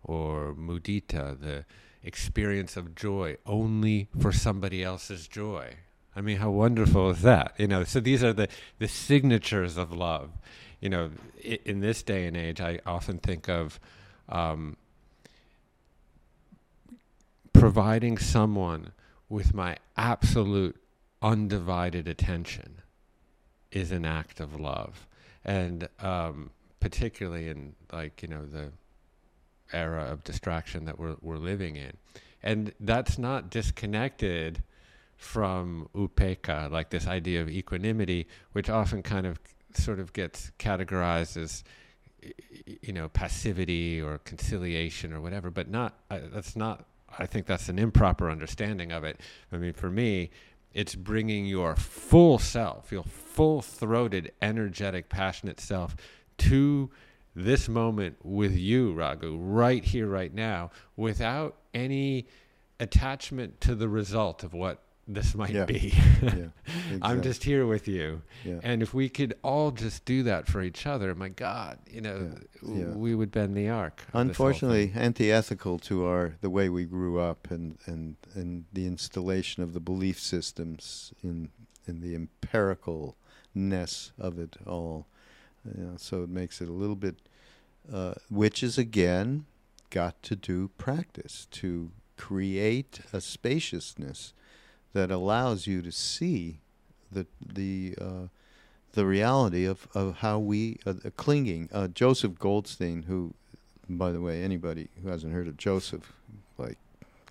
or mudita, the experience of joy only for somebody else's joy. I mean, how wonderful is that? You know, so these are the, the signatures of love. You know, in, this day and age, I often think of um, providing someone with my absolute undivided attention is an act of love, and um, particularly in like you know the era of distraction that we're we're living in, and that's not disconnected from upekkha, like this idea of equanimity, which often kind of sort of gets categorized as you know passivity or conciliation or whatever, but not uh, that's not I think that's an improper understanding of it. I mean, for me, it's bringing your full self, your full throated, energetic, passionate self to this moment with you, Raghu, right here, right now, without any attachment to the result of what this might Yeah. be. Yeah, *laughs* I'm just here with you. Yeah. And if we could all just do that for each other, my God, you know, we would bend the arc. of this whole unfortunately anti-ethical to our the way we grew up and and and the installation of the belief systems in in the empiricalness of it all you know, so it makes it a little bit uh, which is again got to do practice to create a spaciousness that allows you to see the the uh, the reality of, of how we uh, clinging. Uh, Joseph Goldstein, who, by the way, anybody who hasn't heard of Joseph, like,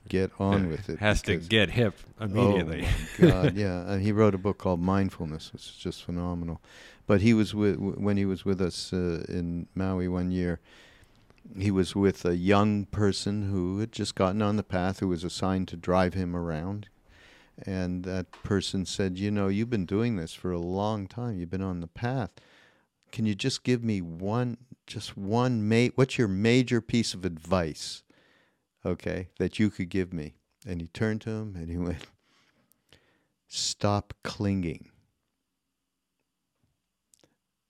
get on with it. has to get hip immediately. Oh God, yeah, and he wrote a book called Mindfulness, which is just phenomenal. But he was with when he was with us uh, in Maui one year. He was with a young person who had just gotten on the path, who was assigned to drive him around. And that person said, "You know, you've been doing this for a long time. You've been on the path. Can you just give me one, just one What's your major piece of advice, okay, that you could give me?" And he turned to him and he *laughs* went, stop clinging.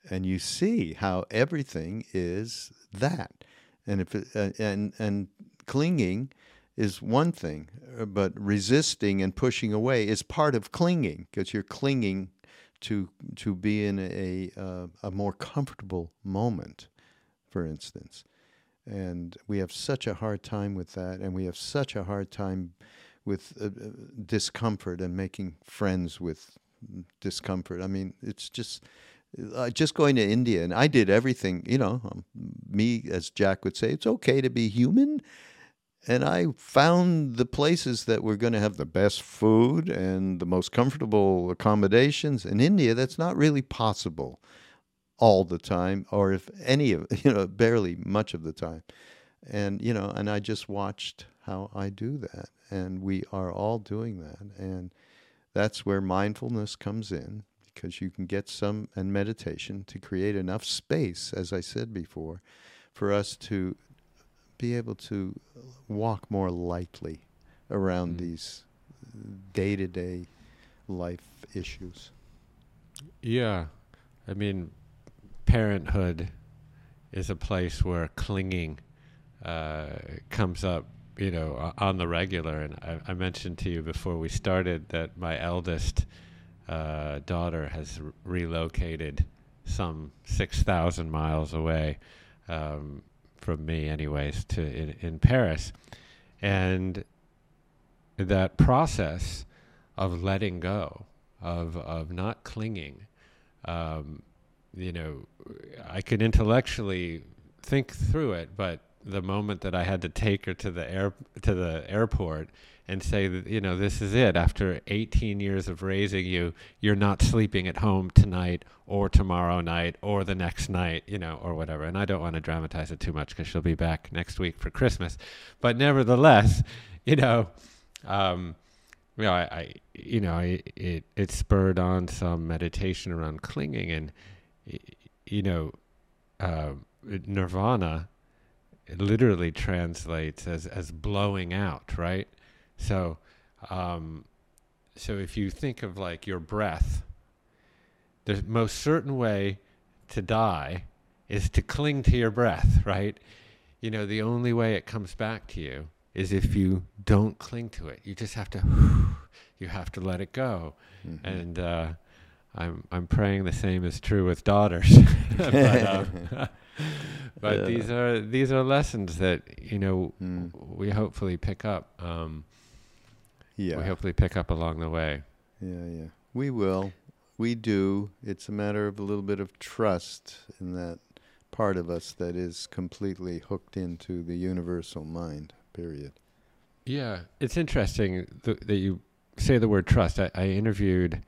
And you see how everything is that. And if it, uh, and and clinging is one thing, uh, but resisting and pushing away is part of clinging because you're clinging to to be in a uh, a more comfortable moment, for instance. And we have such a hard time with that, and we have such a hard time with uh, uh, discomfort and making friends with discomfort. I mean, it's just uh, just going to India, and I did everything. You know, um, me as Jack would say, it's okay to be human. And I found the places that were going to have the best food and the most comfortable accommodations. In India, that's not really possible all the time, or if any of *laughs* you know, barely much of the time. And you know, and I just watched how I do that, and we are all doing that, and that's where mindfulness comes in because you can get some and meditation to create enough space, as I said before, for us to be able to walk more lightly around Mm. these day to day life issues. Yeah. I mean, parenthood is a place where clinging uh, comes up, you know, on the regular. And I, I mentioned to you before we started that my eldest uh, daughter has r- relocated some 6,000 miles away um, from me, anyways, to in, in Paris. And that process of letting go, of, of not clinging, um, you know, I could intellectually think through it, but the moment that I had to take her to the air to the airport and say that you know this is it. After 18 years of raising you you're not sleeping at home tonight or tomorrow night or the next night you know or whatever. And I don't want to dramatize it too much cuz she'll be back next week for Christmas. But nevertheless *laughs* you know um you know I, I you know I, it it spurred on some meditation around clinging and you know uh, nirvana it literally translates as as blowing out, right? So, um, so if you think of like your breath, the most certain way to die is to cling to your breath, right? You know, the only way it comes back to you is if you don't cling to it. You just have to, *sighs* you have to let it go. Mm-hmm. And uh, I'm I'm praying the same is true with daughters. *laughs* but um, *laughs* *laughs* but Yeah. these are these are lessons that you know Mm. we hopefully pick up. Um, yeah. We hopefully pick up along the way. Yeah, yeah. We will. We do. It's a matter of a little bit of trust in that part of us that is completely hooked into the universal mind, period. Yeah, it's interesting th- that you say the word trust. I, I interviewed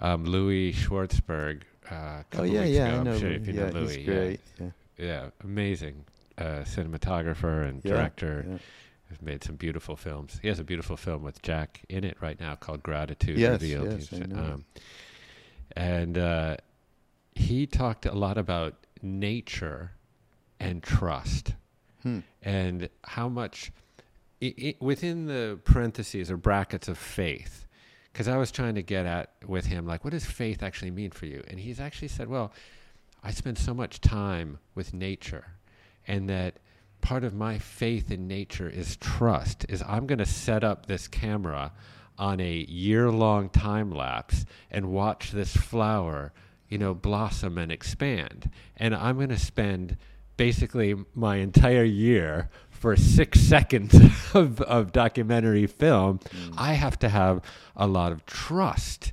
um, Louis Schwartzberg. Uh, a Oh, yeah, weeks yeah. ago. I I'm know. sure if you yeah, know Louis. he's great. Yeah. yeah, amazing uh, cinematographer and Yeah, director. yeah. He's made some beautiful films. He has a beautiful film with Jack in it right now called Gratitude Yes, Revealed. yes, I know. um, and uh, he talked a lot about nature and trust Hmm. and how much i i within the parentheses or brackets of faith because i was trying to get at with him like what does faith actually mean for you and he's actually said well i spend so much time with nature and that part of my faith in nature is trust is i'm going to set up this camera on a year long time lapse and watch this flower you know blossom and expand. And i'm going to spend basically my entire year for six *laughs* seconds of, of documentary film, mm. I have to have a lot of trust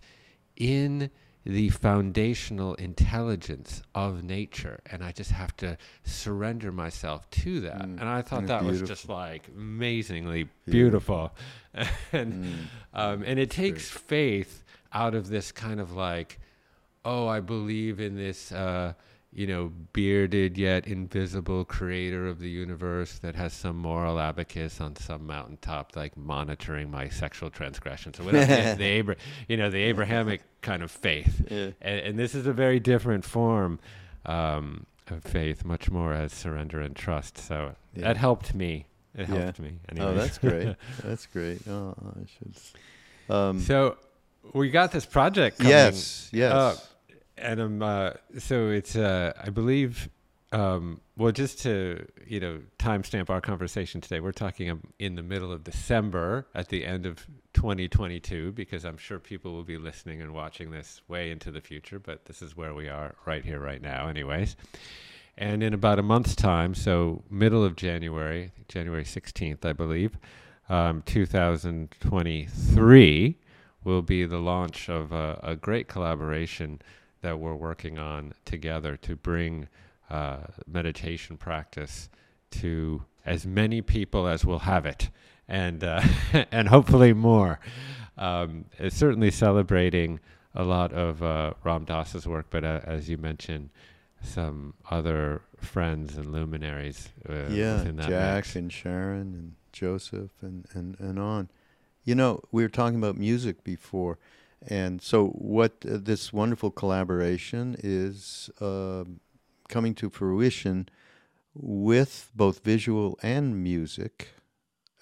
in the foundational intelligence of nature. And I just have to surrender myself to that. Mm. And I thought Mm, that was just like amazingly beautiful. *laughs* and, Mm. um, and it takes faith out of this kind of like, oh, I believe in this, uh, you know, bearded yet invisible creator of the universe that has some moral abacus on some mountaintop, like monitoring my sexual transgressions So whatever. the, Abra- you know, the Abrahamic kind of faith. *laughs* Yeah. And, and this is a very different form um, of faith, much more as surrender and trust. So Yeah. that helped me. It Yeah. helped me. Oh, that's great. *laughs* that's great. Oh, I should. Um, So we got this project coming yes, yes. up, and um, uh, so it's uh, I believe. Um, well, just to you know, timestamp our conversation today, we're talking um, in the middle of December at the end of 2022, because I'm sure people will be listening and watching this way into the future. But this is where we are right here, right now, anyways. And in about a month's time, so middle of January, January 16th, I believe, um, 2023 will be the launch of a, a great collaboration that we're working on together to bring uh, meditation practice to as many people as will have it, and uh, *laughs* and hopefully more. Um, it's certainly celebrating a lot of uh, Ram Dass's work, but uh, as you mentioned, some other friends and luminaries uh, yeah, within that Jack mix. and Sharon and Joseph and, and, and on. You know, we were talking about music before. And so, what uh, this wonderful collaboration is uh, coming to fruition with both visual and music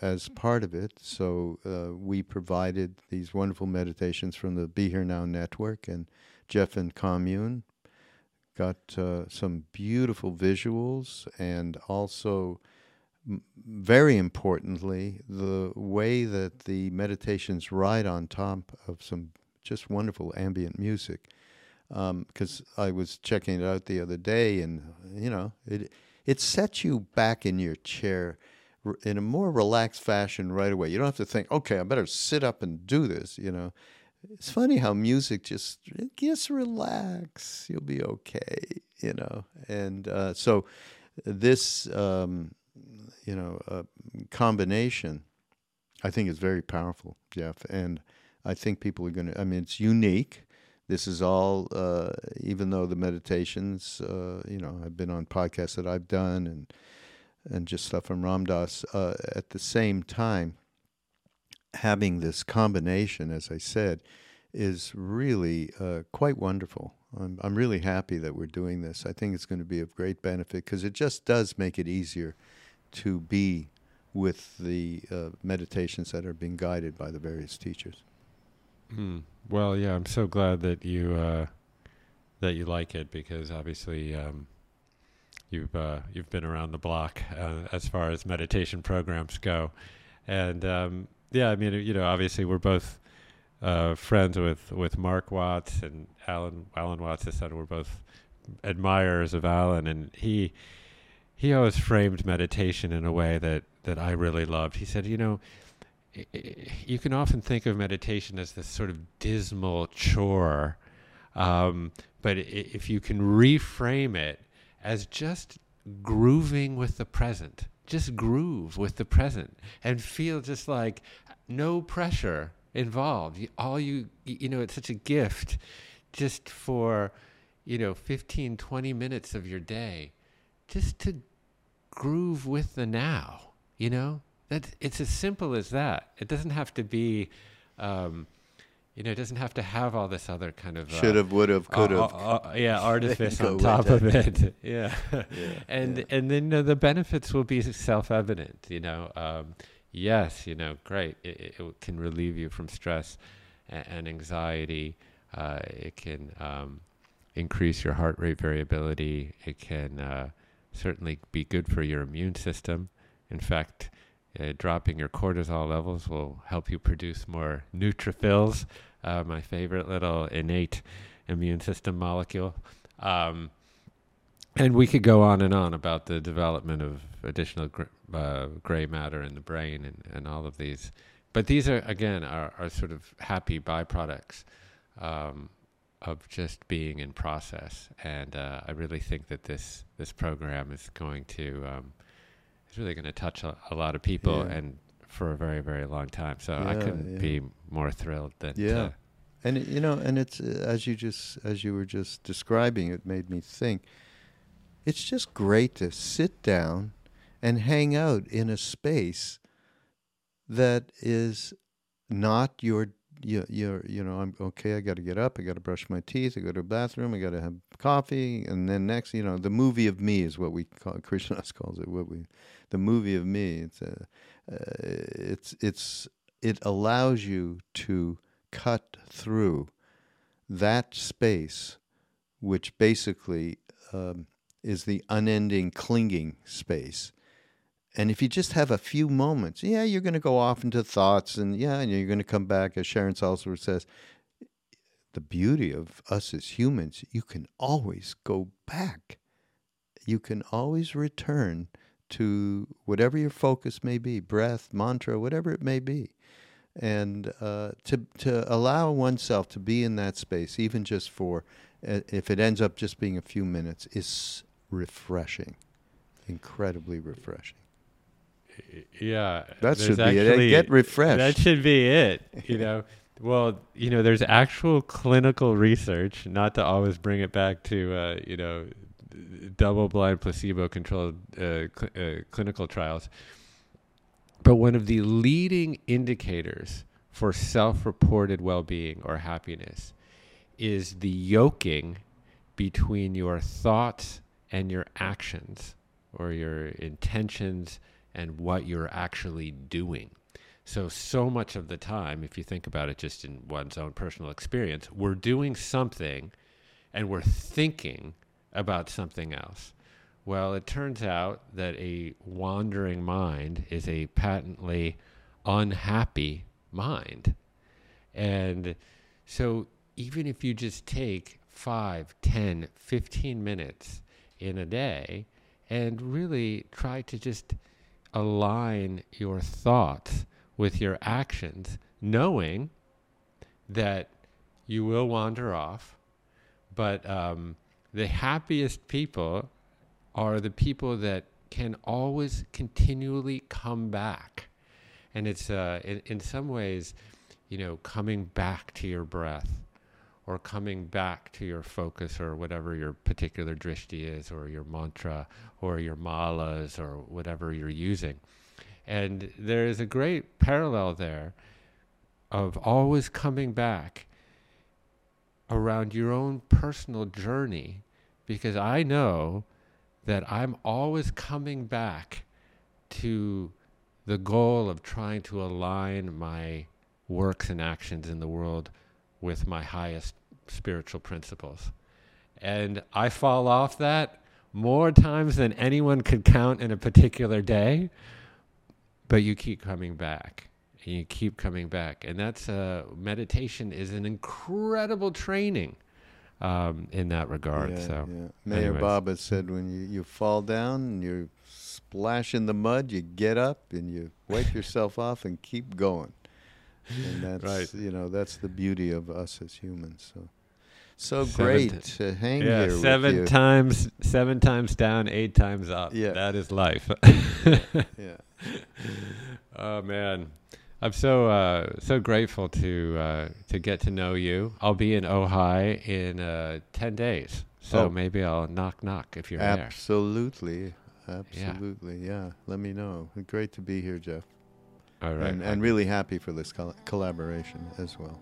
as part of it. So, uh, we provided these wonderful meditations from the Be Here Now network, and Jeff and Commune got uh, some beautiful visuals and also very importantly the way that the meditations ride on top of some just wonderful ambient music because I was checking it out the other day and you know it it sets you back in your chair in a more relaxed fashion right away. You don't have to think okay I better sit up and do this you know. It's funny how music just just relax you'll be okay you know. And uh, so this um, you know uh, combination i think is very powerful jeff. And i think people are going to i mean it's unique this is all uh, even though the meditations uh, you know i've been on podcasts that i've done and and just stuff from Ram Dass uh, at the same time having this combination, as I said, is really uh, quite wonderful. I'm, I'm really happy that we're doing this. I think it's going to be of great benefit because it just does make it easier to be with the uh, meditations that are being guided by the various teachers. Hmm. Well, yeah, I'm so glad that you uh, that you like it because obviously um, you've uh, you've been around the block uh, as far as meditation programs go, and um, yeah, I mean, you know, obviously we're both uh, friends with with Mark Watts and Alan Alan Watts. His son. We're both admirers of Alan, and he he always framed meditation in a way that that I really loved. He said, you know you can often think of meditation as this sort of dismal chore, um, but if you can reframe it as just grooving with the present, just groove with the present, and feel just like no pressure involved. All you, you know, it's such a gift just for, you know, 15, 20 minutes of your day, just to groove with the now, you know? That it's as simple as that. It doesn't have to be, um, you know, it doesn't have to have all this other kind of should have, would have, could have. Uh, uh, yeah, *laughs* artifice on top of it. *laughs* *laughs* yeah, Yeah, and yeah. and then you know, the benefits will be self-evident. You know, um, yes, you know, great. It, it, it can relieve you from stress and, and anxiety. Uh, it can um, increase your heart rate variability. It can uh, certainly be good for your immune system. In fact, uh, dropping your cortisol levels will help you produce more neutrophils, uh, my favorite little innate immune system molecule. Um, and we could go on and on about the development of additional gr- uh, gray matter in the brain and, and all of these. But these are, again, are, are sort of happy byproducts um, of just being in process. And uh, I really think that this, this program is going to, um, really going to touch a, a lot of people Yeah. and for a very, very long time. So I couldn't yeah. be more thrilled than Yeah. And it- you know, and it's uh, as you just as you were just describing, it made me think. It's just great to sit down and hang out in a space that is not your your, your you know I'm okay I got to get up I got to brush my teeth I go to the bathroom I got to have coffee and then next you know the movie of me is what we call Krishna Das calls it what we the movie of me it's a, uh, it's it's it allows you to cut through that space which basically um, is the unending clinging space and if you just have a few moments, yeah, you're going to go off into thoughts, and yeah, and you're going to come back, as Sharon Salzberg says. The beauty of us as humans, you can always go back. You can always return to whatever your focus may be, breath, mantra, whatever it may be, and uh, to to allow oneself to be in that space, even just for, uh, if it ends up just being a few minutes, is refreshing, incredibly refreshing. Yeah, That should be it. Get refreshed. That should be it. You know, *laughs* well, you know, there's actual clinical research. Not to always bring it back to uh, you know, double-blind, placebo-controlled uh, cl- uh, clinical trials. But one of the leading indicators for self-reported well-being or happiness is the yoking between your thoughts and your actions or your intentions and what you're actually doing. So, so much of the time, if you think about it just in one's own personal experience, we're doing something and we're thinking about something else. Well, it turns out that a wandering mind is a patently unhappy mind. And so, even if you just take 5, 10, 15 minutes in a day and really try to just align your thoughts with your actions, knowing that you will wander off, but um, the happiest people are the people that can always continually come back. And it's uh, in, in some ways, you know, coming back to your breath or coming back to your focus or whatever your particular drishti is or your mantra or your malas or whatever you're using. And there is a great parallel there of always coming back around your own personal journey because I know that I'm always coming back to the goal of trying to align my works and actions in the world with my highest spiritual principles. And I fall off that more times than anyone could count in a particular day, but you keep coming back. And you keep coming back. And that's uh, meditation is an incredible training um, in that regard. Yeah, so, yeah. Mayor anyways. Baba said when you, you fall down and you splash in the mud, you get up and you wipe yourself *laughs* off and keep going. And *laughs* that's Right. you know that's the beauty of us as humans. So so Seven great t- to hang yeah, here seven times, seven times down, eight times up. Yeah. that is life. *laughs* yeah. oh man, I'm so uh, so grateful to uh, to get to know you. I'll be in Ojai in uh, ten days, so Oh. maybe I'll knock knock if you're there. Absolutely. Absolutely. Yeah. Let me know. Great to be here, Jeff. All right. and, and really happy for this col- collaboration as well.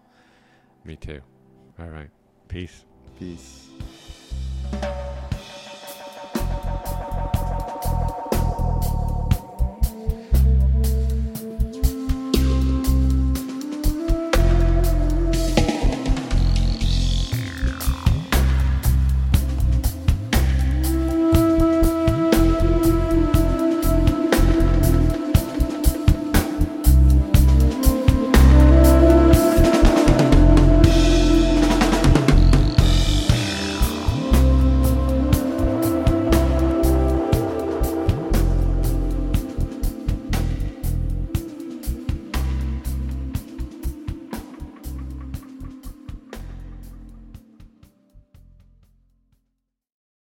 Me too. All right. Peace. Peace.